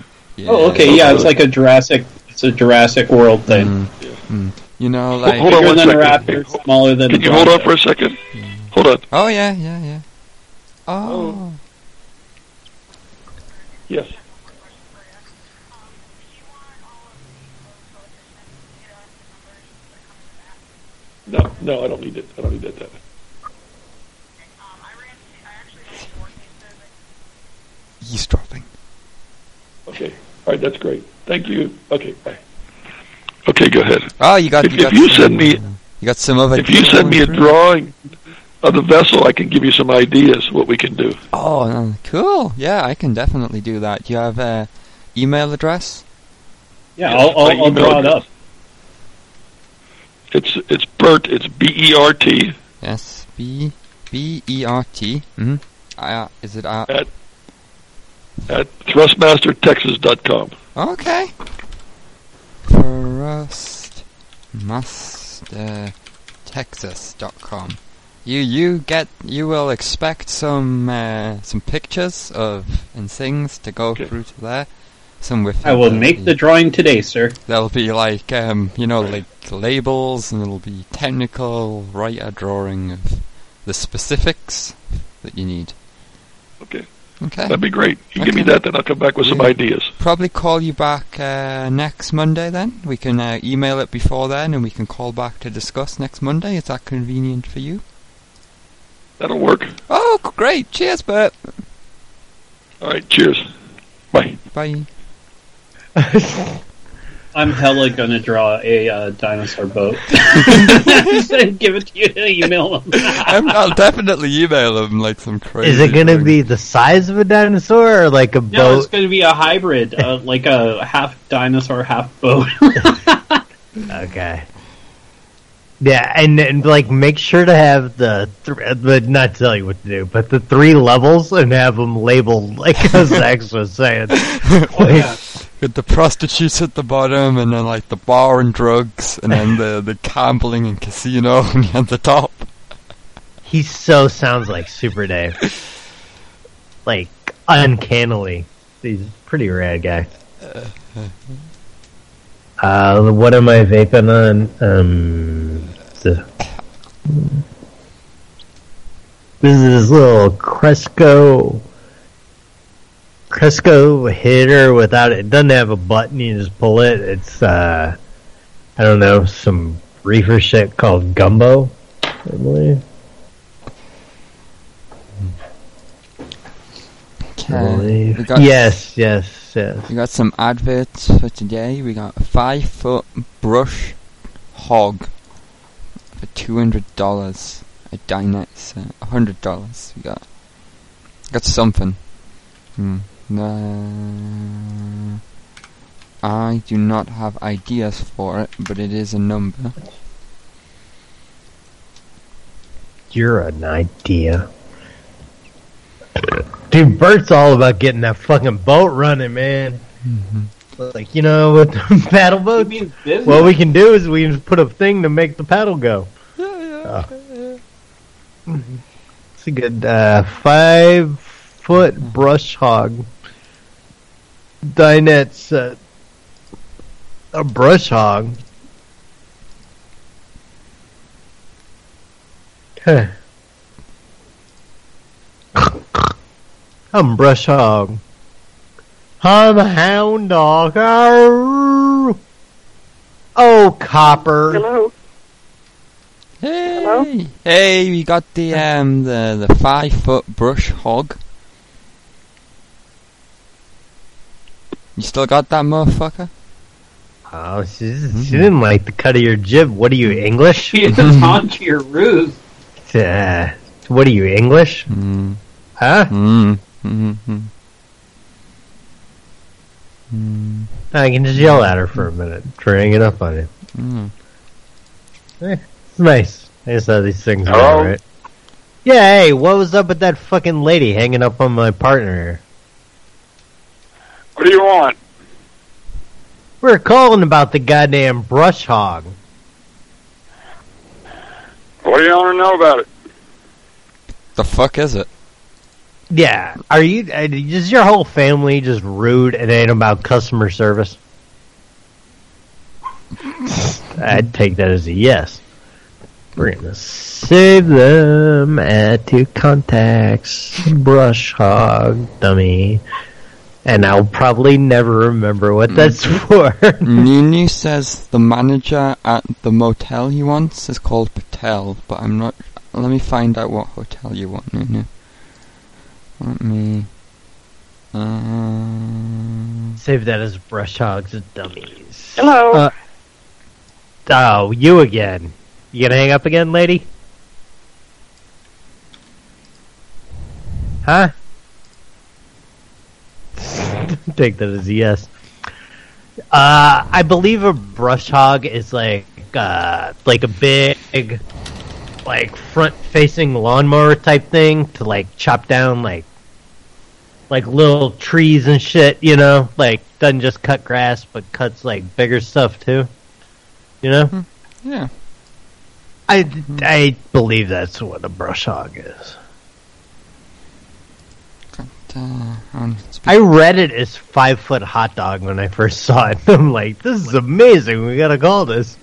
Oh, okay. Yeah, it's like a Jurassic. It's a Jurassic World thing. Mm. You know, Hold- like. hold on Bigger one than a second. raptor, smaller than Can a you hold on for a second? Hold on. Oh, yeah, yeah, yeah. Oh. Yes. No, no, I don't need it. I don't need that data. Eavesdropping. Okay. All right, that's great. Thank you. Okay, bye. Okay, go ahead. Oh, you got. If, you got if you some, send me You got some other. if you send me a drawing of the vessel, I can give you some ideas what we can do. Oh, uh, cool. Yeah, I can definitely do that. Do you have a email address? Yeah, Yes, I'll, I'll, I'll draw it up. It's it's Bert. It's B E R T Yes. B B E R T. Mm-hmm. Uh, is it uh, at at thrustmastertexas.com. Okay. Thrustmastertexas.com. You you get you will expect some uh, some pictures of and things to go through to there. Some with I will make the drawing today, sir. There'll be like um you know like labels and it'll be technical writer drawing of the specifics that you need. Okay. Okay. That'd be great. You give me that, then I'll come back with some ideas. Probably call you back uh, next Monday then. We can uh, email it before then and we can call back to discuss next Monday. Is that convenient for you? That'll work. Oh, great. Cheers, Bert. All right. Cheers. Bye. Bye. I'm hella gonna draw a uh, dinosaur boat. and give it to you and email them. I'm, I'll definitely email them like some crazy. Is it going to thing. be the size of a dinosaur or like a No, boat? it's gonna be a hybrid, uh, like a half dinosaur, half boat. Okay. Yeah, and, and like make sure to have the th- but not tell you what to do, but the three levels and have them labeled like as X was saying. Like, With the prostitutes at the bottom, and then like the bar and drugs, and then the the gambling and casino at the top. He so sounds like Super Dave, like uncannily. He's a pretty rad guy. Uh, what am I vaping on? Um, the, this is little Cresco Cresco hitter without it. It doesn't have a button. You just pull it. It's uh, I don't know some reefer shit called Gumbo. I believe. Okay. Got, Yes, yes, yes. We got some adverts for today. We got a five foot brush hog for two hundred dollars. A dinette a hundred dollars. We got got something. Hmm. Uh, I do not have ideas for it, but it is a number. You're an idea. Dude, Bert's all about getting that fucking boat running, man. Like, you know, with the paddle boat, what we can do is we can just put a thing to make the paddle go. Yeah, Oh. It's a good uh, five foot brush hog dinette set. A brush hog. Huh. I'm brush hog. I'm a hound dog. Arr. Oh, copper. Hello. Hey, Hello. hey, we got the um the the five foot brush hog. You still got that motherfucker? Oh, she, she didn't like the cut of your jib. What are you, English? It's onto your roof. Uh, what are you, English? Mm. Huh? Mm. Mm-hmm. I can just yell at her for a minute for hanging up on you. Mm. Eh, it's nice. I just how these things Hello? are, right? Yeah, hey, what was up with that fucking lady hanging up on my partner? What do you want? We're calling about the goddamn brush hog. What do you want to know about it? The fuck is it? Yeah, are you? uh, Is your whole family just rude and ain't about customer service? I'd take that as a yes. We're gonna save them. Add to contacts. Brush hog dummy. And I'll probably never remember what that's for. Nini says the manager at the motel he wants is called Patel, but I'm not. Let me find out what hotel you want, Nini. Let me. Uh, Save that as brush hogs and dummies. Hello. Uh, oh, you again. You gonna hang up again, lady? Huh? Take that as a yes. Uh, I believe a brush hog is like uh, like a big, like front-facing lawnmower type thing to like chop down like like little trees and shit. You know, like doesn't just cut grass, but cuts like bigger stuff too. You know, yeah. I I believe that's what a brush hog is. Uh, um, I read it as five foot hot dog when I first saw it. I'm like, this is amazing. We gotta call this.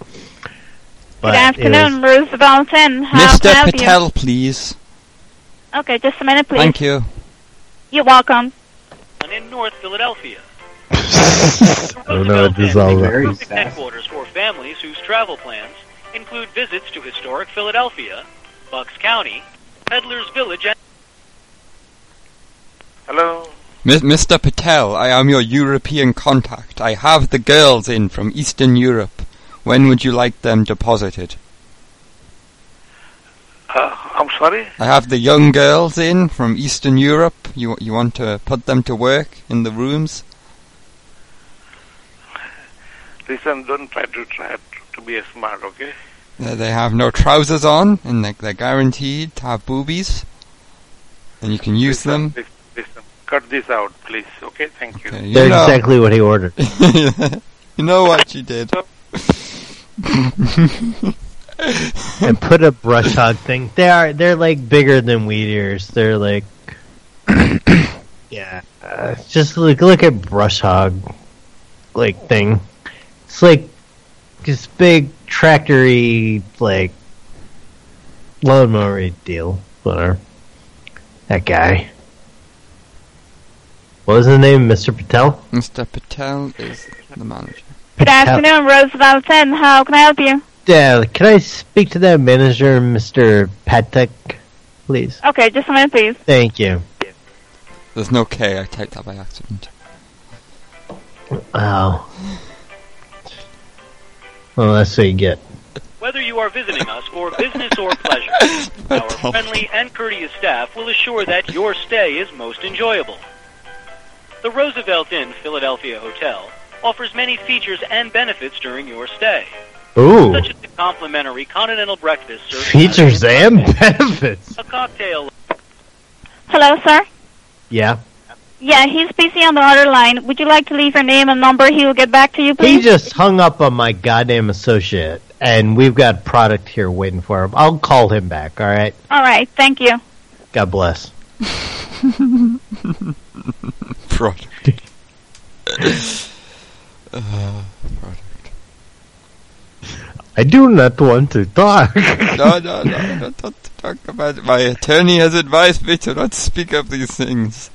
But Good afternoon, was- Roosevelt Inn. How can I Mr. help Patel, please. Okay, just a minute, please. Thank you. You're welcome. in North Philadelphia. I don't know what this is all Group about. headquarters for families whose travel plans include visits to historic Philadelphia, Bucks County, Peddler's Village, and Hello. Mr. Patel, I am your European contact. I have the girls in from Eastern Europe. When would you like them deposited? Uh, I'm sorry? I have the young girls in from Eastern Europe. You you want to put them to work in the rooms? Listen, don't try to try to be smart, okay? They have no trousers on, and they, they're guaranteed to have boobies. And you can use them. Listen, listen, cut this out, please, okay? Thank you. Okay, you They're know- exactly what he ordered. you know what you did. and put a brush hog thing. They are they're like bigger than weed ears. They're like yeah. Uh, just look look at brush hog like thing. It's like this big tractory like lawnmower deal. Whatever. That guy. What was his name? Mr. Patel? Mr. Patel is the manager. Good afternoon, Roosevelt 10. How can I help you? Yeah, can I speak to that manager, Mr. Patek, please? Okay, just a minute, please. Thank you. There's no K. I typed that by accident. Oh. Well, that's what you get. Whether you are visiting us for business or pleasure, our friendly and courteous staff will assure that your stay is most enjoyable. The Roosevelt Inn Philadelphia Hotel offers many features and benefits during your stay, Ooh. such as the complimentary continental breakfast served Features and benefits. a cocktail. Hello, sir? Yeah. Yeah, he's busy on the other line. Would you like to leave your name and number? He will get back to you, please. He just hung up on my goddamn associate, and we've got product here waiting for him. I'll call him back, alright? All right, thank you. God bless. Product. uh, product. I do not want to talk. No, no, no, not, not to talk about it. My attorney has advised me to not speak of these things.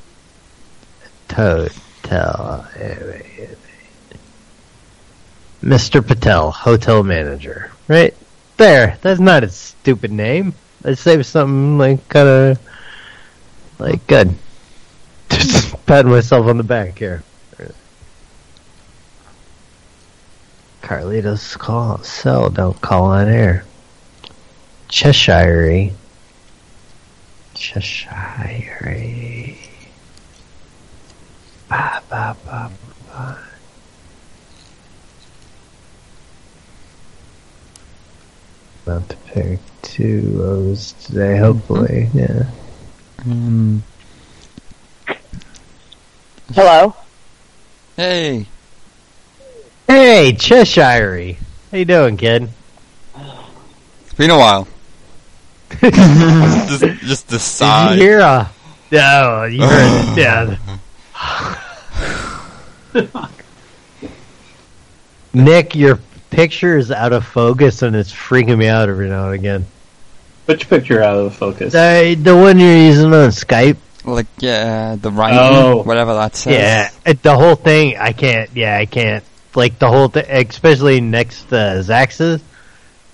Hotel. Mr. Patel, hotel manager. Right there. That's not a stupid name. Let's say something like kind of like good. Just patting myself on the back here. Carlitos call cell. Don't call on air. Cheshire. Cheshire. Ba, ba, ba, ba. About to pick two O's today, hopefully. Yeah. Um, Hello. hey, Hey, Cheshire. How you doing, kid? it's been a while. just, just the sigh. Did you hear? Uh, no, you heard it. Yeah. Nick, your picture is out of focus and it's freaking me out every now and again. Which picture out of focus? The, the one you're using on Skype. Like, yeah, the writing, Oh. whatever that says. Yeah, it, the whole thing. I can't. Yeah, I can't. Like the whole thing, especially next to Zax's.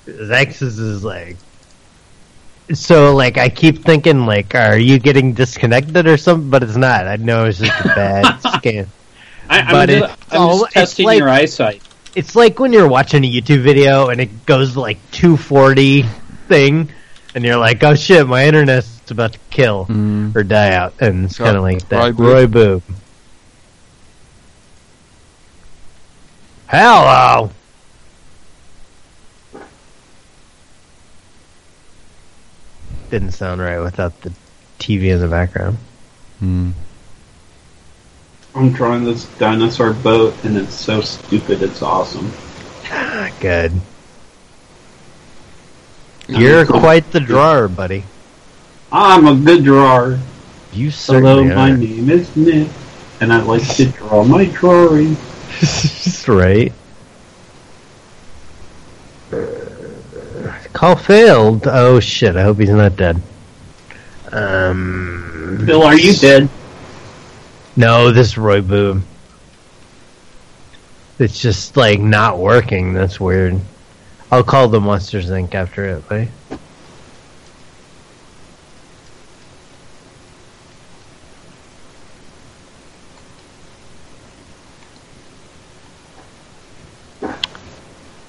Zax's is like. So like I keep thinking like, are you getting disconnected or something? But it's not. I know it's just a bad scan. I, I'm But just, it's I'm all- just it's testing like- your eyesight. It's like when you're watching a YouTube video and it goes like 240 thing, and you're like, oh shit, my internet's about to kill or die out, and it's kind of like that. Roy Boob. Roy Boob. Hello. Didn't sound right without the TV in the background. Hmm. I'm drawing this dinosaur boat, and it's so stupid. It's awesome. Good. You're quite the drawer, buddy. I'm a good drawer. You Hello, certainly my are. name is Nick, and I like to draw my drawing. right. Call failed. Oh shit! I hope he's not dead. Um. Bill, are you dead? No, this is Roy Boom. It's just like not working. That's weird. I'll call the Monsters Inc. after it, buddy.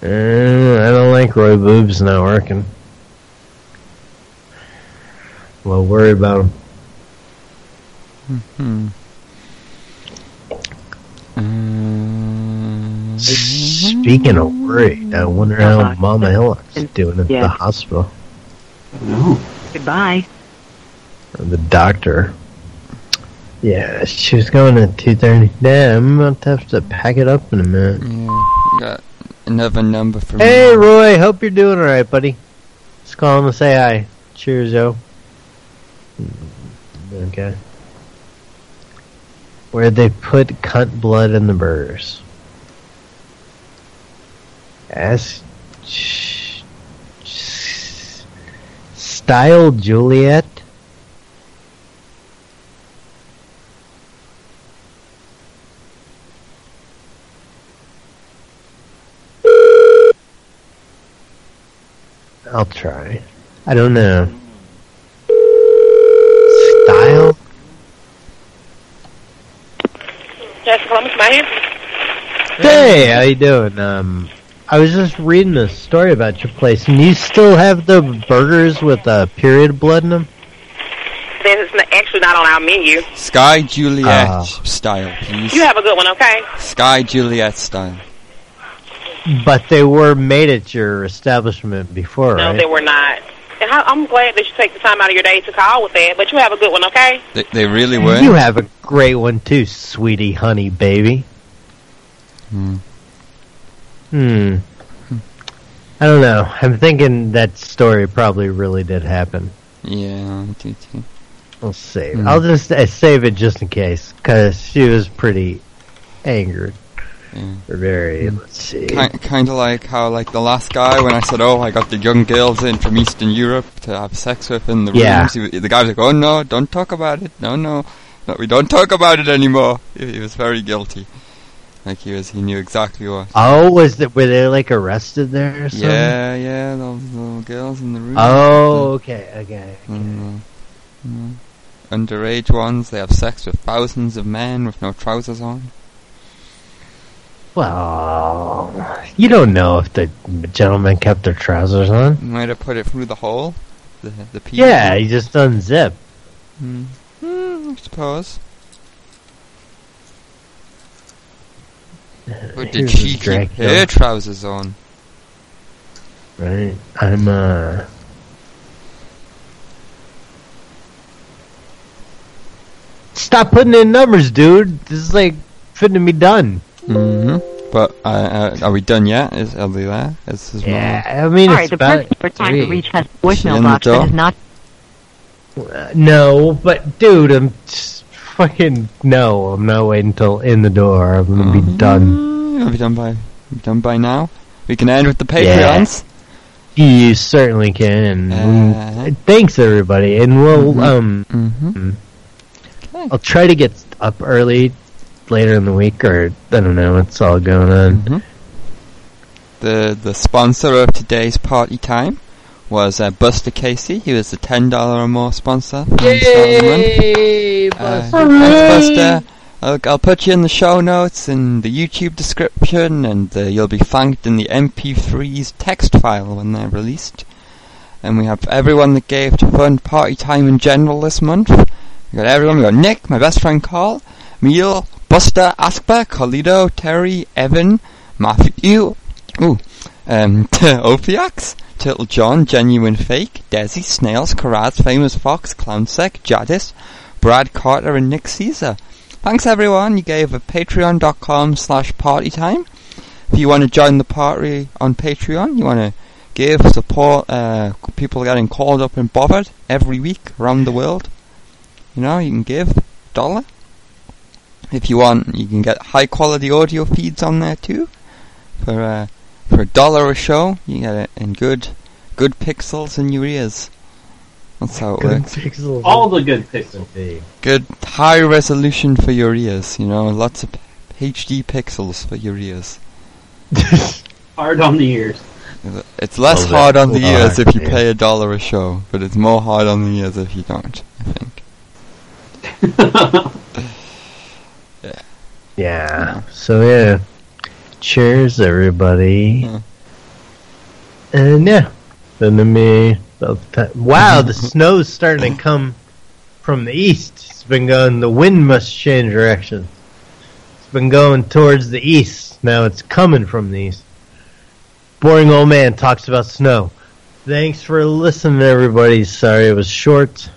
Uh, I don't like Roy Boobs not working. Well, worried about him. Hmm. Uh, Speaking of worried, I wonder how Mama Hillock's doing at the hospital. No. Goodbye. The doctor. Yeah, she was going at 2.30. Damn, I'm about to have to pack it up in a minute. yeah, got another number Hey, Roy, hope you're doing alright, buddy. Just call him and say hi. Cheers, yo. Okay. Where they put cunt blood in the burgers. Sh- Style Juliet? I'll try. I don't know. Style? Yes, Columbus, my here. Hey, how you doing? Um, I was just reading a story about your place, and you still have the burgers with uh, period blood in them? This is actually not on our menu. Sky Juliet Ah. style, please. You have a good one, okay? Sky Juliet style. But they were made at your establishment before, No, right? they were not. And I, I'm glad that you take the time out of your day to call with that, but you have a good one, okay? They, they really were. You have a great one too, sweetie, honey, baby. Hmm. Hmm. I don't know. I'm thinking that story probably really did happen. Yeah, I do too. I'll save. Hmm. I'll just uh, save it just in case, because she was pretty angered. Or very. Let's see. Kind, kind of like how, like the last guy, when I said, "Oh, I got the young girls in from Eastern Europe to have sex with in the Yeah. rooms," he, the guy was like, "Oh no, don't talk about it. No, no, no, we don't talk about it anymore." He, he was very guilty. Like he was, he knew exactly what. Oh, was that were they like arrested there or something? Yeah, yeah, those little girls in the room. Oh, okay, okay. Mm, mm. Underage ones, they have sex with thousands of men with no trousers on. Well, you don't know if the gentleman kept their trousers on. Might have put it through the hole. The the pee. Yeah, he just unzipped. Hmm. Hmm, I suppose. But did she keep Dracula. her trousers on? Right. I'm uh. Stop putting in numbers, dude. This is like fitting to be done. Mm-hmm. But uh, uh, are we done yet? Is are they there? Is his Yeah, I mean, All it's right, the about person for time to reach has She in voicemail box that is not. Uh, no, but dude, I'm just fucking no. I'm not waiting until in the door. I'm gonna Mm-hmm. be done. Are we done by we done by now? We can end with the Yeah. Patreons. You certainly can. Mm, Thanks, everybody, and we'll Mhm. um. Mm-hmm. I'll try to get up early later in the week, or I don't know. what's all going on. Mm-hmm. The the sponsor of today's party time was uh, Buster Casey. He was the ten dollar or more sponsor. from the start of the month. Yay, Uh, Buster. thanks, Buster. I'll, I'll put you in the show notes and the YouTube description, and uh, you'll be thanked in the MP3's text file when they're released. And we have everyone that gave to fund party time in general this month. We got everyone. We got Nick, my best friend Carl, Neil, Buster, Asper, Colido, Terry, Evan, Matthew, ooh, um, Turtle John, Genuine Fake, Desi, Snails, Karaz, Famous Fox, Clownsec, Jadis, Brad Carter, and Nick Caesar. Thanks everyone. You gave at patreon.com slash partytime. If you want to join the party on Patreon, you want to give support, uh, people getting called up and bothered every week around the world. You know, you can give a dollar. If you want, you can get high quality audio feeds on there too. For uh, for a dollar a show, you get it in good good pixels in your ears. That's how it Good works. pixels. All the good pixels. Good high resolution for your ears. You know, lots of HD pixels for your ears. Hard on the ears. It's less Oh, hard on the that's ears if you hard, pay a dollar a show, but it's more hard on the ears if you don't. I think. Yeah. So yeah. Cheers, everybody. Hmm. And yeah, then to me, wow, the snow's starting to come from the east. It's been going. The wind must change direction. It's been going towards the east. Now it's coming from the east. Boring old man talks about snow. Thanks for listening, everybody. Sorry it was short.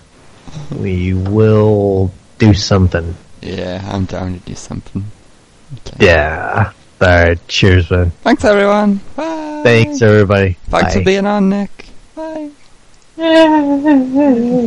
We will do something. Yeah, I'm down to do something. Yeah. All right. Cheers, man. Thanks, everyone. Bye. Thanks, everybody. Thanks Bye. for being on, Nick. Bye.